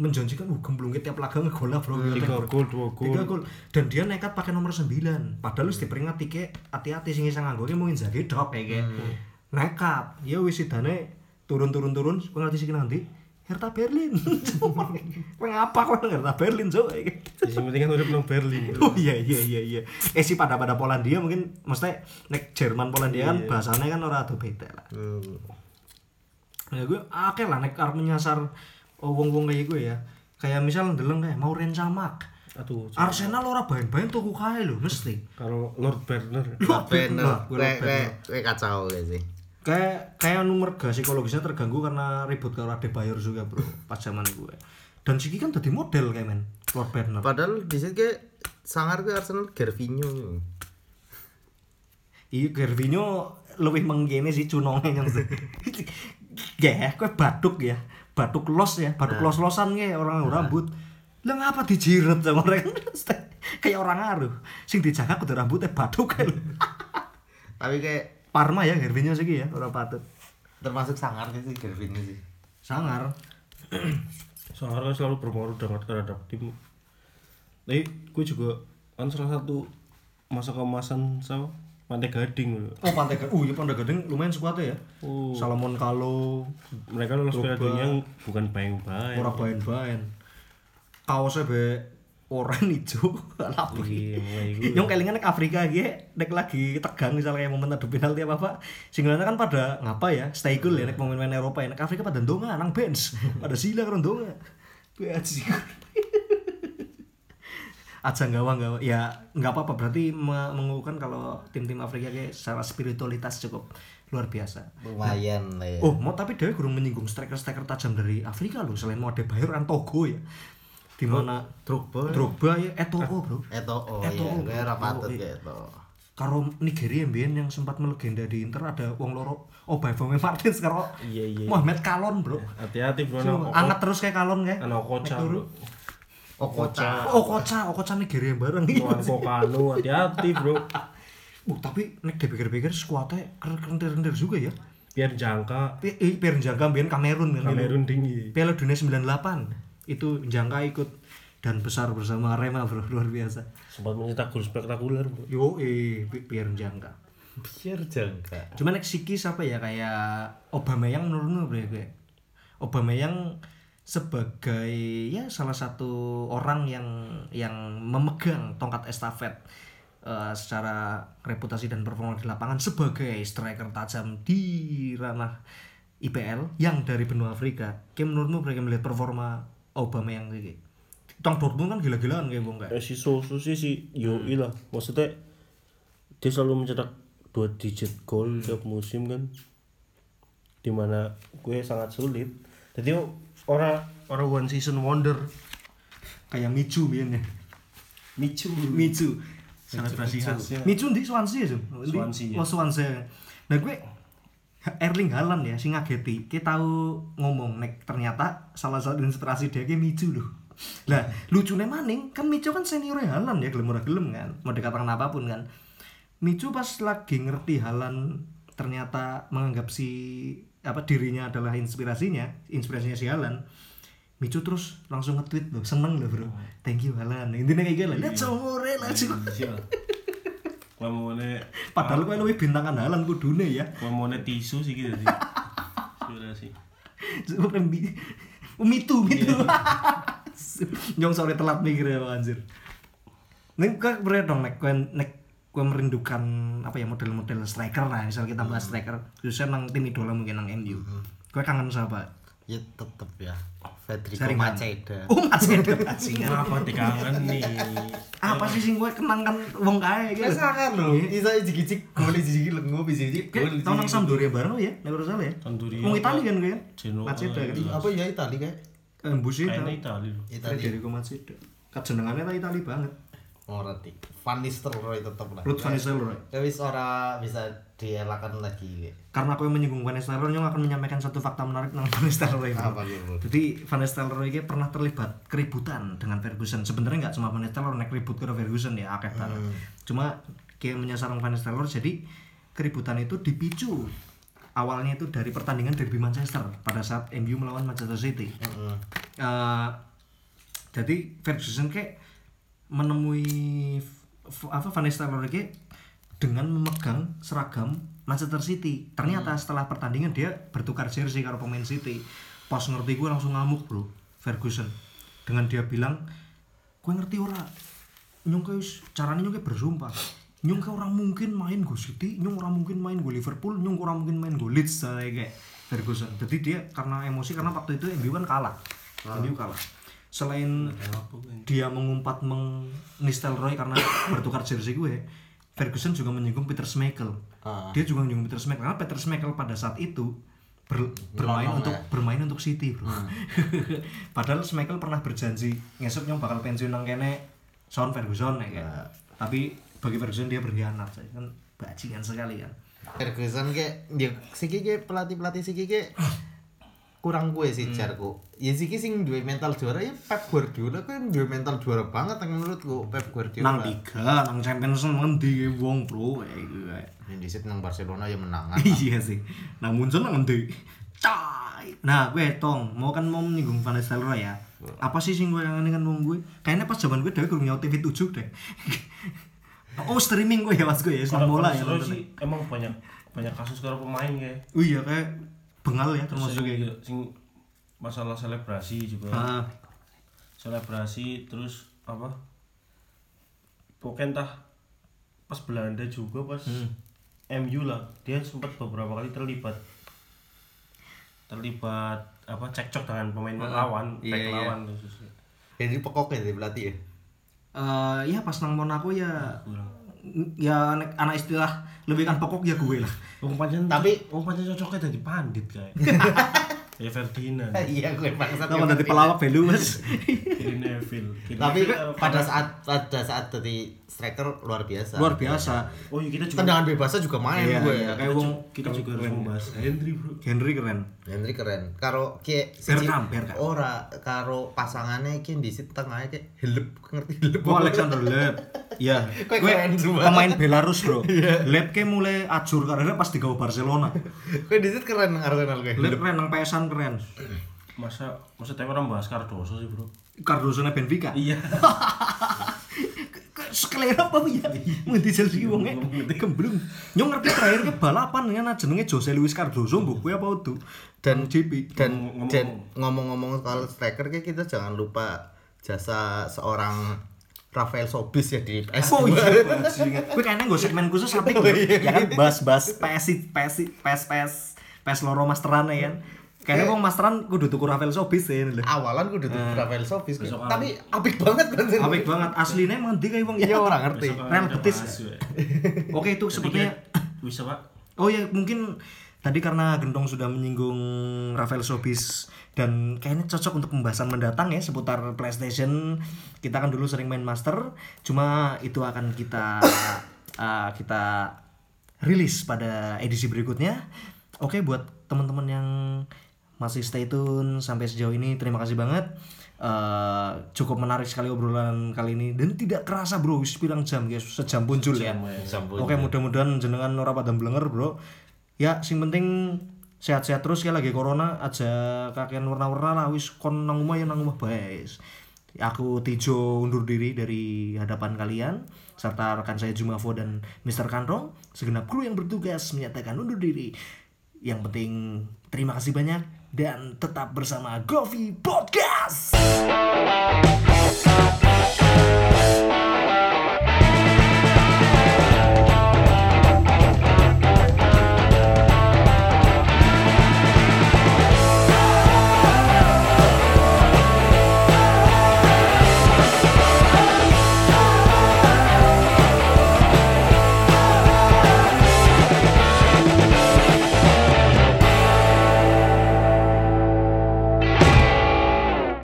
menjanjikan uh gemblungnya tiap laga ngegola bro. Tiga gol dua gol. Tiga gol. Dan dia nekat pakai nomor 9 padahal wis diperingati ke hati-hati sing nganggo ki mungkin drop kayak Hmm. nekat. Ya wis sidane turun-turun turun kowe ngerti sih nanti Hertha Berlin kowe ngapa kowe nang Hertha Berlin cok Di sini penting kan urip nang Berlin Oh iya iya iya iya. Eh sih pada pada Polandia mungkin mesti nek Jerman Polandia kan Iya. bahasanya kan ora ado beda lah. Ya gue akeh lah nek arep menyasar oh, wong-wong kayak gue ya. Kayak misal ndeleng kayak mau Camak. aduh Arsenal ora bahan-bahan tuku kae lho mesti. karo Lord Berner Lord Berner. gue kacau sih Kayak kayak nomor gak psikologisnya terganggu karena ribut karo Adebayor juga, Bro, pas zaman gue. Dan Siki kan tadi model kayak men, Lord Bernard. padahal di sini kayak sangar ke Arsenal Gervinho. Iya Gervinho lebih menggene sih cunonge yang ya kue batuk ya? Batuk los ya batuk los losan ya orang rambut. Lah ngapa dijiret sama orang? Kayak orang ngaruh. Sing dijaga kudu rambutnya batuk. Kan tapi kayak Parma ya Gervinho sih ya orang patut termasuk sangar sih si Gervinho sih sangar Soalnya kan selalu berpengaruh banget terhadap tim. Tapi gue juga kan salah satu masa kemasan sama Pantai Gading loh. oh pantai gading oh iya pantai gading lumayan sekuat ya Oh, Salomon Kalo mereka lolos Piala. Dunia bukan bayang-bayang. ora bahan-bahan kaosnya be oranye hijau Iya, gue. Yang kelingan nek Afrika iki nek lagi tegang misalnya kayak momen adu penalti apa apa singgalnya kan pada ngapa ya? Stay cool ya nek pemain Eropa ya. Nek Afrika pada ndonga nang bench. Pada sila karo ndonga. Gue aja aja gawang gawang ya nggak apa-apa. Berarti me- mengukuhkan kalau tim-tim Afrika kayak secara spiritualitas cukup luar biasa. Lumayan lah ya. Oh, mau tapi dia kurang menyinggung striker-striker tajam dari Afrika loh. Selain mau ada Bayor kan Togo ya. Di mana Drogba Drogba ya Eto'o, Bro. Eto oh Eto'o, iya kayak rapatut Eto'o, iya. kayak itu Karo Nigeria mbien yang sempat melegenda di Inter ada wong loro Oh, Bavome Martins karo Iya, iya. Muhammad Kalon, Bro. Hati-hati bro. Anget terus kayak Kalon kayak. anak Okocha bro. Okocha Oh, Koca, Okocha Nigeria bareng Kokano hati-hati bro. Uh, tapi nek dipikir-pikir skuadnya keren-keren juga ya. Biar jangka Eh, Pierre Njangka mbien Kamerun kan. Kamerun tinggi. Piala Dunia 98 itu Jangka ikut dan besar bersama Rema bro luar biasa Sempat mencetak gol spektakuler bro. yo eh Pierre Jangka biar jangka Cuman nek psikis apa ya kayak Aubameyang menurutmu bre gue. Aubameyang sebagai ya salah satu orang yang yang memegang tongkat estafet eh, secara reputasi dan performa di lapangan sebagai striker tajam di ranah IPL yang dari benua Afrika. Kayak menurutmu bre melihat performa Aubameyang iki? Tong Dortmund kan gila-gilaan kayak bong Eh, si Sosu sih si Yoi lah maksudnya dia selalu mencetak dua digit gol tiap musim kan di mana gue sangat sulit jadi orang Orang one season wonder kayak Michu biyen ya. Michu selebrasi Michu, khas. ya. Michu di Swansea ya, Swansea, ya. Oh, Swansea. Nah, gue Erling Haaland ya sing ngageti. Kita tahu ngomong nek ternyata salah satu inspirasi dia ki Michu loh. Lah, lucunya maning kan Michu kan senior Haaland ya gelem ora gelem kan. Mau dikatakan apa pun kan. Michu pas lagi ngerti Haaland ternyata menganggap si apa dirinya adalah inspirasinya, inspirasinya si Haaland. Micu terus langsung nge-tweet loh, seneng loh bro Thank you Haaland, intinya kayak gitu lah Let's go, langsung iya gue mau ne Padahal gue lebih bintangan Haaland kudune ya. Gue mau ne tisu sih gitu sih. Sudah sih. Bukan bi- Oh, mitu, mitu. Nyong sore telat mikir ya Bang, anjir. Nek gue bener dong, nek gue nek gue merindukan apa ya model-model striker lah. Misal kita bahas striker khususnya nang tim idola mungkin nang MU gue kangen sama ya tetep ya Federico Saringan. Maceda oh Maceda bajingan kenapa dikangen nih apa sih sing gue kenang kan wong kae gitu sangat lho iso jigi-jigi gol jigi lengo bisa jigi gol tahun nang Sampdoria bareng ya, nek ora salah ya. Sampdoria. Wong Itali kan kan? Genoa, Maceda kan. iya. apa ya Itali kayak Busi kayaknya Itali. Itali Federico Maceda. Kajenengannya ta Itali banget. ngerti Van Nistelrooy tetep lah Ruth van Nistelrooy. ya wis ora bisa dielakkan lagi Karena aku yang menyinggung Van Nistelrooy, nyong akan menyampaikan satu fakta menarik tentang Van Nistelrooy. ini. apa gitu Jadi Van Nistelrooy ini pernah terlibat keributan dengan Ferguson. Sebenarnya nggak cuma Van Nistelrooy nek ribut ke Ferguson ya, akeh banget. Cuma kayak menyasar Van Nistelrooy jadi keributan itu dipicu awalnya itu dari pertandingan derby Manchester pada saat MU melawan Manchester City. Heeh. Eh, jadi Ferguson kayak menemui apa Van Nistelrooy dengan memegang seragam Manchester City. Ternyata setelah pertandingan dia bertukar jersey karo pemain City. Pas ngerti gue langsung ngamuk bro. Ferguson. Dengan dia bilang gue ngerti ora nyong kayak wis- caranya nyong bersumpah. Nyong kayak orang mungkin main go City nyong orang mungkin main go Liverpool nyong orang mungkin main go Leeds saya kayak Ferguson. Jadi dia karena emosi karena waktu itu MU kan kalah. MU kalah. Selain dia mengumpat meng Nistelrooy karena bertukar jersey gue Ferguson juga menyinggung Peter Schmeichel. Ah. dia juga menyinggung Peter Schmeichel. Karena Peter Schmeichel pada saat itu ber- bermain Nyelonong untuk ya. bermain untuk City bro. Padahal Schmeichel pernah berjanji ngesuk nyong bakal pensiun nang kene Sean Ferguson ya kan. Tapi bagi Ferguson dia berkhianat saya kan bajingan sekali kan Ferguson kayak dia siki kayak pelatih pelatih siki kayak kurang gue sih jarku. Ya siki sing duwe mental juara ya Pep Guardiola kan duwe mental juara banget yang menurutku Pep Guardiola. Nang tiga nang Champions ngendi wong bro kayak gitu yang di nang Barcelona ya menangan iya sih. Nah muncul nang ngendi. Cai. nah gue tong mau kan mau menyinggung Van Nistelrooy ya. Apa sih sing gue kangen kan wong gue kayaknya pas zaman gue dari kurang nyawa TV 7 deh. Oh streaming gue ya mas gue ya senang bola ya sih emang banyak banyak kasus kalau pemain kayak. Oh iya kayak bengal ya termasuk kayak sing masalah selebrasi juga. Ah. Selebrasi terus apa? Pokoknya entah pas Belanda juga pas MU lah. Dia sempat beberapa kali terlibat. Terlibat apa cekcok dengan pemain lawan iya, back iya. lawan khususnya. Jadi pokoknya sih pelatih ya? Eh, ya pas nang Monaco ya kurang. ya anak, anak istilah lebih kan pokok ya gue lah Wong pancen Tapi- wong pancen cocoknya jadi pandit kayak. ya Ferdinand, iya gue bangsat Tahu dari pelawak belu mas. Gary Neville. Tapi pada karena- saat pada saat jadi striker luar biasa. Luar biasa. Oh iya kita juga tendangan bebasnya juga main Iya, gue. iya, kayak wong kita juga harus membahas. Henry bro. Henry keren. Henry keren. Karo kayak Bergkamp, Bergkamp. ora karo pasangannya kayak di situ tengahnya kayak helep ngerti helep? Oh Alexander Lep. Iya. Gue pemain Belarus bro. Lep ke mulai acur karirnya pas digawe Barcelona. Gue di situ keren Arsenal gue Lep keren nang PSan keren Masa masa tema orang bahas Cardoso sih bro. Cardoso nya Benfica Iya. Sekelera apa ya? Ngendi Chelsea wonge? Gemblung. Nyong ngerti terakhir ke balapan dengan jenenge Jose Luis Cardoso mbok kuwi apa udu? dan GP. dan Ngomong-ngomong. soal striker kita jangan lupa jasa seorang Rafael Sobis ya di PS Oh iya. Kuwi kayaknya gue segmen khusus tapi ya kan bahas-bahas PS PS PS PS PS loro masteran ya kan. Kayaknya wong masteran kudu tuku Rafael Sobis ya lho. awalan gue udah tuh Rafael Sobis tapi apik banget kan Apik banget aslinya emang ndi kayak wong iya orang ngerti Real Betis. ya. Oke itu sepertinya bisa pak Oh ya mungkin tadi karena Gendong sudah menyinggung Rafael Sobis dan kayaknya cocok untuk pembahasan mendatang ya seputar PlayStation. Kita kan dulu sering main Master, cuma itu akan kita uh, kita rilis pada edisi berikutnya. Oke buat teman-teman yang masih stay tune sampai sejauh ini terima kasih banget. Eh, cukup menarik sekali obrolan kali ini dan tidak kerasa bro wis bilang jam guys sejam punjul ya. Oke mudah-mudahan jenengan ora pada blenger bro. Ya sing penting sehat-sehat terus ya lagi corona aja kakean warna-warna lah wis kon nang omah ya nang omah bae. Aku Tijo undur diri dari hadapan kalian serta rekan saya Jumavo dan Mr. Kantong segenap kru yang bertugas menyatakan undur diri. Yang penting terima kasih banyak dan tetap bersama Govi Podcast.